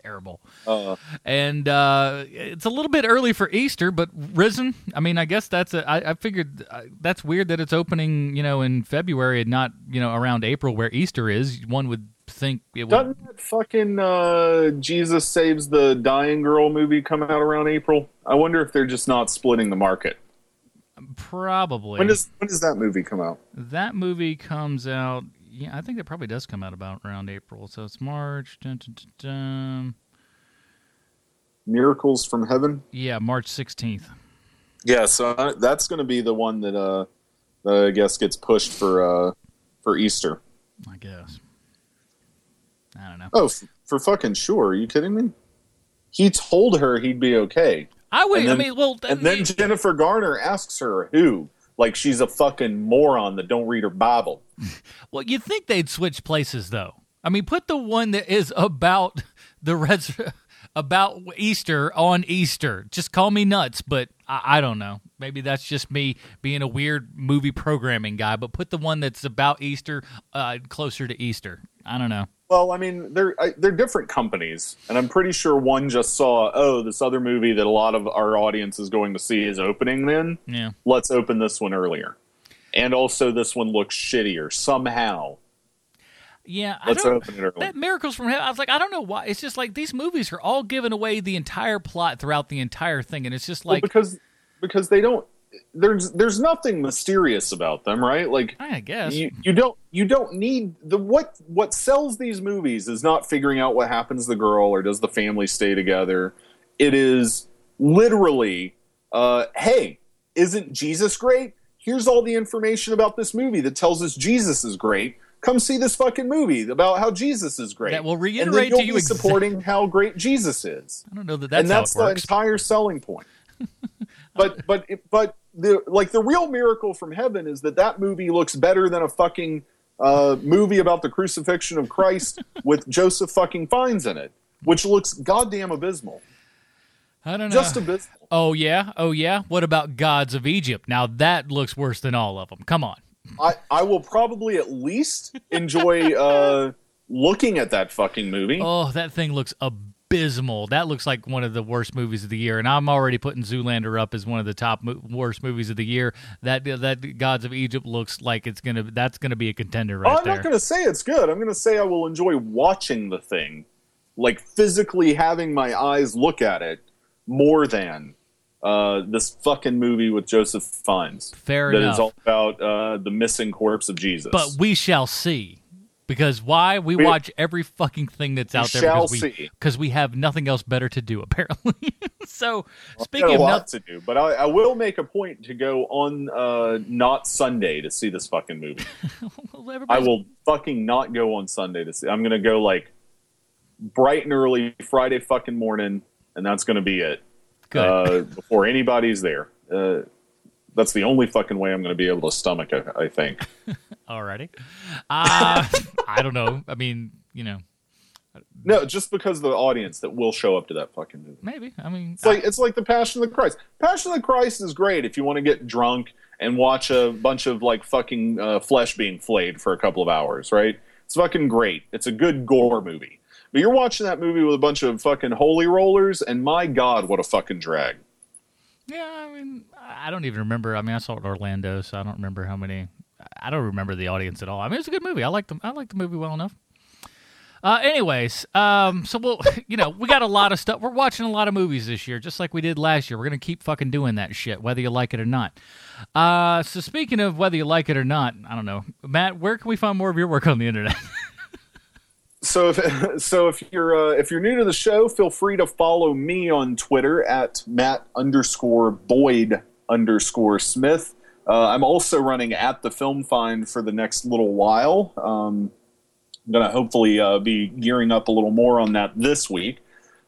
Terrible. Uh, and uh, it's a little bit early for Easter, but Risen. I mean, I guess that's a. I, I figured uh, that's weird that it's opening, you know, in February and not, you know, around April where Easter is. One would think it would. Doesn't that fucking uh, Jesus Saves the Dying Girl movie come out around April? I wonder if they're just not splitting the market. Probably. When does when does that movie come out? that movie comes out? Yeah, I think it probably does come out about around April. So it's March. Dun, dun, dun, dun. Miracles from Heaven. Yeah, March sixteenth. Yeah, so that's going to be the one that uh, I guess gets pushed for uh, for Easter. I guess. I don't know. Oh, f- for fucking sure. Are you kidding me? He told her he'd be okay. I would. Then- I mean, well, and then Jennifer Garner asks her who, like she's a fucking moron that don't read her Bible. Well, you'd think they'd switch places, though. I mean, put the one that is about the res- about Easter on Easter. Just call me nuts, but I, I don't know. Maybe that's just me being a weird movie programming guy. But put the one that's about Easter uh, closer to Easter. I don't know. Well, I mean, they're I, they're different companies, and I'm pretty sure one just saw, oh, this other movie that a lot of our audience is going to see is opening. Then Yeah. let's open this one earlier, and also this one looks shittier somehow. Yeah, Let's I don't, open it early. That Miracles from Heaven. I was like, I don't know why. It's just like these movies are all giving away the entire plot throughout the entire thing, and it's just Well, like because because they don't. There's there's nothing mysterious about them, right? Like I guess you, you don't you don't need the what what sells these movies is not figuring out what happens to the girl or does the family stay together. It is literally, uh, hey, isn't Jesus great? Here's all the information about this movie that tells us Jesus is great. Come see this fucking movie about how Jesus is great. That will and reiterate to you supporting how great Jesus is I don't know that that's and that's the works. entire selling point. but but but the like the real miracle from heaven is that that movie looks better than a fucking uh, movie about the crucifixion of Christ with Joseph fucking Fiennes in it, which looks goddamn abysmal. I don't know. Just abysmal. Oh yeah, oh yeah. What about Gods of Egypt? Now that looks worse than all of them. Come on. I, I will probably at least enjoy uh, looking at that fucking movie. Oh, that thing looks abysmal. That looks like one of the worst movies of the year, and I'm already putting Zoolander up as one of the top mo- worst movies of the year. That that Gods of Egypt looks like it's gonna that's gonna be a contender right oh, I'm there. not going to say it's good. I'm going to say I will enjoy watching the thing, like physically having my eyes look at it more than uh, this fucking movie with Joseph Fiennes. Fair that is enough. all about uh, the missing corpse of Jesus. But we shall see. Because why? We, We- watch every fucking thing that's out there shall because we see. because we have nothing else better to do apparently. so I've speaking of a lot noth- to do, but I, I will make a point to go on uh, not Sunday to see this fucking movie. I will fucking not go on Sunday to see. I'm going to go like bright and early Friday fucking morning, and that's going to be it. Good. Uh, before anybody's there. Uh, that's the only fucking way I'm going to be able to stomach it. I think. Alrighty. Uh, I don't know. I mean, you know, No, just because of the audience that will show up to that fucking movie. maybe. I mean, It's like it's like the Passion of the Christ. Passion of the Christ is great if you want to get drunk and watch a bunch of like fucking uh, flesh being flayed for a couple of hours, right? It's fucking great. It's a good gore movie. But you're watching that movie with a bunch of fucking holy rollers, and my god, what a fucking drag! Yeah. I mean, I don't even remember. I mean, I saw it in Orlando, so I don't remember how many. I don't remember the audience at all. I mean, it's a good movie. I like the I like the movie well enough. Uh, anyways, um, so we'll, you know, we got a lot of stuff. We're watching a lot of movies this year, just like we did last year. We're gonna keep fucking doing that shit, whether you like it or not. Uh, so speaking of whether you like it or not, I don't know, Matt, where can we find more of your work on the internet? So if so, if you're uh, if you're new to the show, feel free to follow me on Twitter at Matt underscore Boyd underscore Smith. Uh, I'm also running at the Film Find for the next little while. Um, I'm gonna hopefully uh, be gearing up a little more on that this week.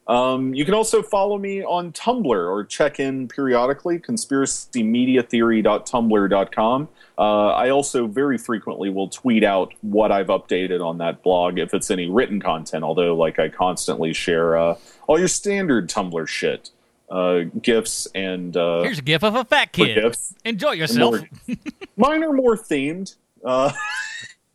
Um, you can also follow me on Tumblr or check in periodically, conspiracymediatheory.tumblr.com. Uh, I also very frequently will tweet out what I've updated on that blog if it's any written content, although, like, I constantly share uh, all your standard Tumblr shit, uh, GIFs, and. Uh, Here's a gif of a fat kid. GIFs. Enjoy yourself. more- Mine are more themed. Uh,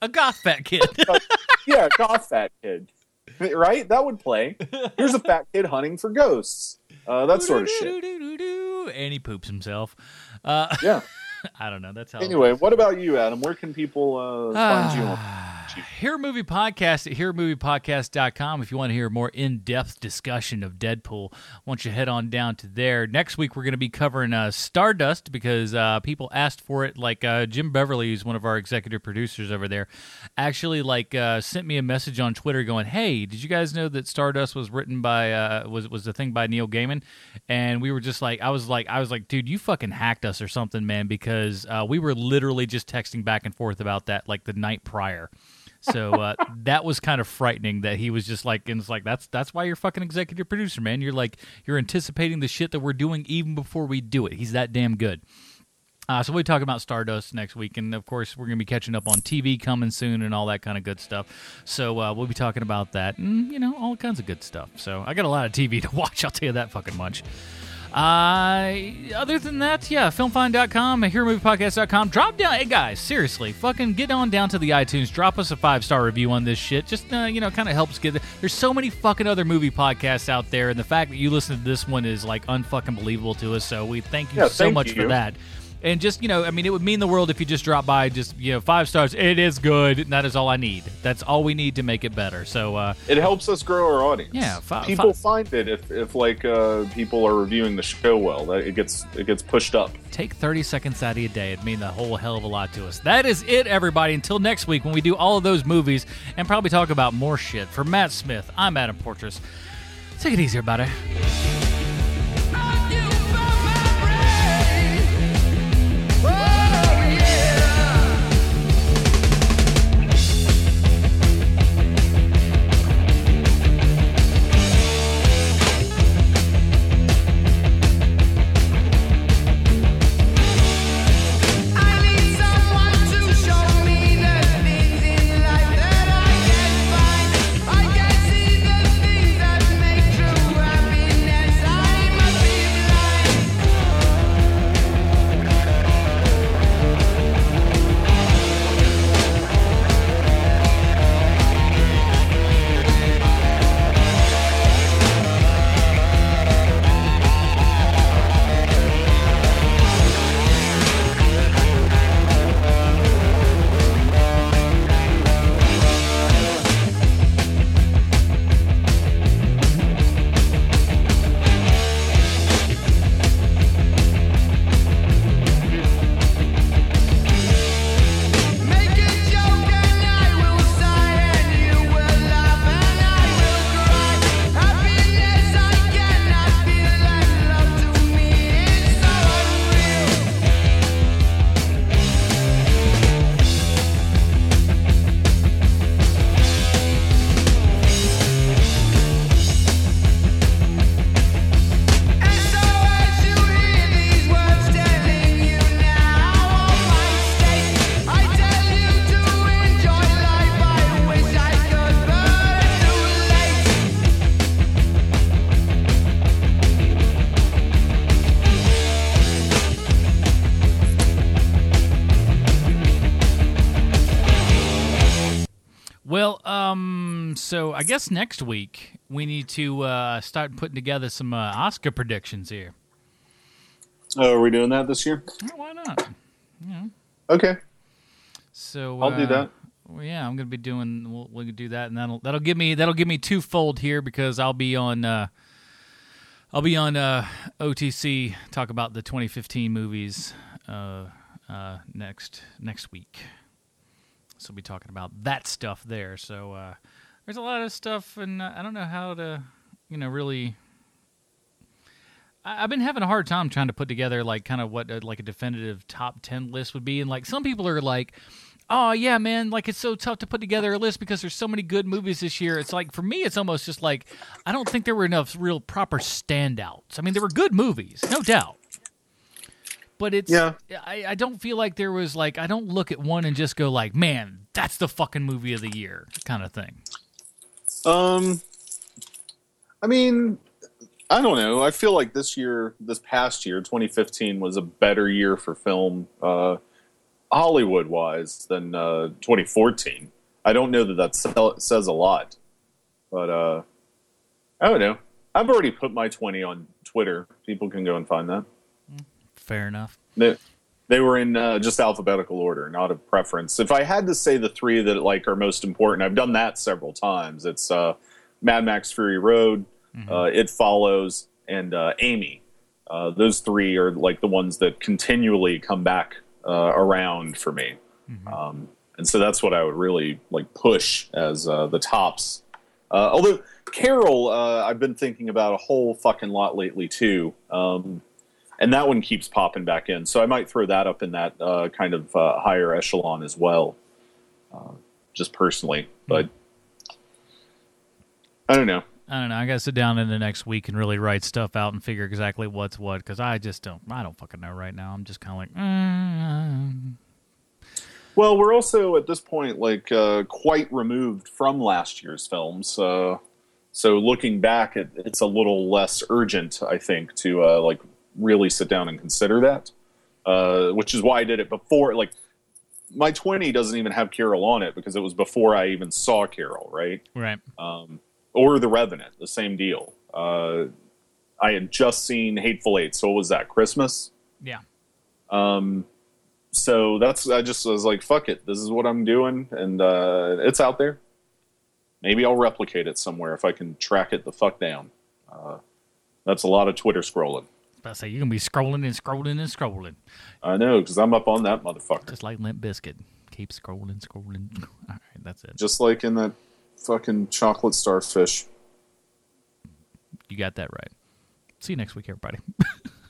a goth fat kid. yeah, goth fat kid. Right? That would play. Here's a fat kid hunting for ghosts. Uh, that sort of shit. and he poops himself. Uh, yeah. I don't know. That's how. Anyway, what about you, Adam? Where can people uh, find you on? Hear Movie Podcast at hearmoviepodcast.com if you want to hear more in depth discussion of Deadpool. Why you head on down to there? Next week, we're going to be covering uh, Stardust because uh, people asked for it. Like uh, Jim Beverly, who's one of our executive producers over there, actually like uh, sent me a message on Twitter going, "Hey, did you guys know that Stardust was written by uh, was was the thing by Neil Gaiman?" And we were just like, I was like, I was like, dude, you fucking hacked us or something, man, because uh, we were literally just texting back and forth about that like the night prior. So uh, that was kind of frightening that he was just like, and it's like that's that's why you're fucking executive producer, man. You're like you're anticipating the shit that we're doing even before we do it. He's that damn good. Uh, so we'll be talking about Stardust next week, and of course we're going to be catching up on TV coming soon and all that kind of good stuff. So uh, we'll be talking about that, and you know all kinds of good stuff. So I got a lot of TV to watch. I'll tell you that fucking much. Uh, other than that, yeah, filmfind.com, hearmoviepodcast.com. Drop down, hey guys, seriously, fucking get on down to the iTunes, drop us a five star review on this shit. Just, uh, you know, kind of helps get it. There's so many fucking other movie podcasts out there, and the fact that you listen to this one is like unfucking believable to us. So we thank you Yeah, so thank much you. for that. And just, you know, I mean, it would mean the world if you just drop by, just, you know, five stars. It is good. And that is all I need. That's all we need to make it better. So, uh, It helps us grow our audience. Yeah, fi- people fi- find it if, if like uh, people are reviewing the show well. That it gets it gets pushed up. take 30 seconds out of your day. It'd mean a whole hell of a lot to us. That is it, everybody. Until next week when we do all of those movies and probably talk about more shit. For Matt Smith, I'm Adam Portress. Take it easy, everybody. I guess next week we need to uh, start putting together some uh, Oscar predictions here. Oh, are we doing that this year? Yeah, why not? Yeah. Okay. So I'll do uh, that. Well, yeah, I'm gonna be doing. We'll, we'll do that, and that'll that'll give me that'll give me twofold here because I'll be on. Uh, I'll be on uh, OTC talk about the 2015 movies uh, uh, next next week. So we'll be talking about that stuff there. So uh, there's a lot of stuff, and I don't know how to, you know, really. I've been having a hard time trying to put together like kind of what uh, like a definitive top ten list would be, and like some people are like, "Oh yeah, man, like it's so tough to put together a list because there's so many good movies this year." It's like for me, it's almost just like I don't think there were enough real proper standouts. I mean, there were good movies, no doubt, but it's Yeah. I, I don't feel like there was like I don't look at one and just go like, "Man, that's the fucking movie of the year," kind of thing. Um, I mean, I don't know. I feel like this year, this past year, 2015, was a better year for film, uh, Hollywood wise, than uh, 2014. I don't know that that sell- says a lot, but uh, I don't know. I've already put my 20 on Twitter. People can go and find that. Fair enough. They, they were in uh, just alphabetical order, not a preference. If I had to say the three that like are most important, I've done that several times. It's uh, Mad Max Fury Road, uh, It Follows, and uh, Amy. Uh, those three are like the ones that continually come back uh, around for me, um, and so that's what I would really like push as uh, the tops. Uh, although Carol, uh, I've been thinking about a whole fucking lot lately too. Um, and that one keeps popping back in. So I might throw that up in that uh, kind of uh, higher echelon as well, uh, just personally. But I don't know. I don't know. I got to sit down in the next week and really write stuff out and figure exactly what's what because I just don't. I don't fucking know right now. I'm just kind of like, mm, Well, we're also at this point like uh, quite removed from last year's films. Uh, so looking back, it, it's a little less urgent, I think, to uh, like really sit down and consider that. Uh, which is why I did it before. Like my twenty doesn't even have Carol on it because it was before I even saw Carol. Right. right. um, or The Revenant, the same deal. Uh, I had just seen Hateful Eight, so what was that? Christmas. Yeah. Um, so that's I just was like, fuck it, this is what I'm doing, and uh, it's out there. Maybe I'll replicate it somewhere if I can track it the fuck down. Uh, that's a lot of Twitter scrolling. To say you're gonna be scrolling and scrolling and scrolling, I know because I'm up on that motherfucker. just like Limp Bizkit. Keep scrolling, scrolling. All right, that's it. Just like in that fucking chocolate starfish. You got that right. See you next week, everybody.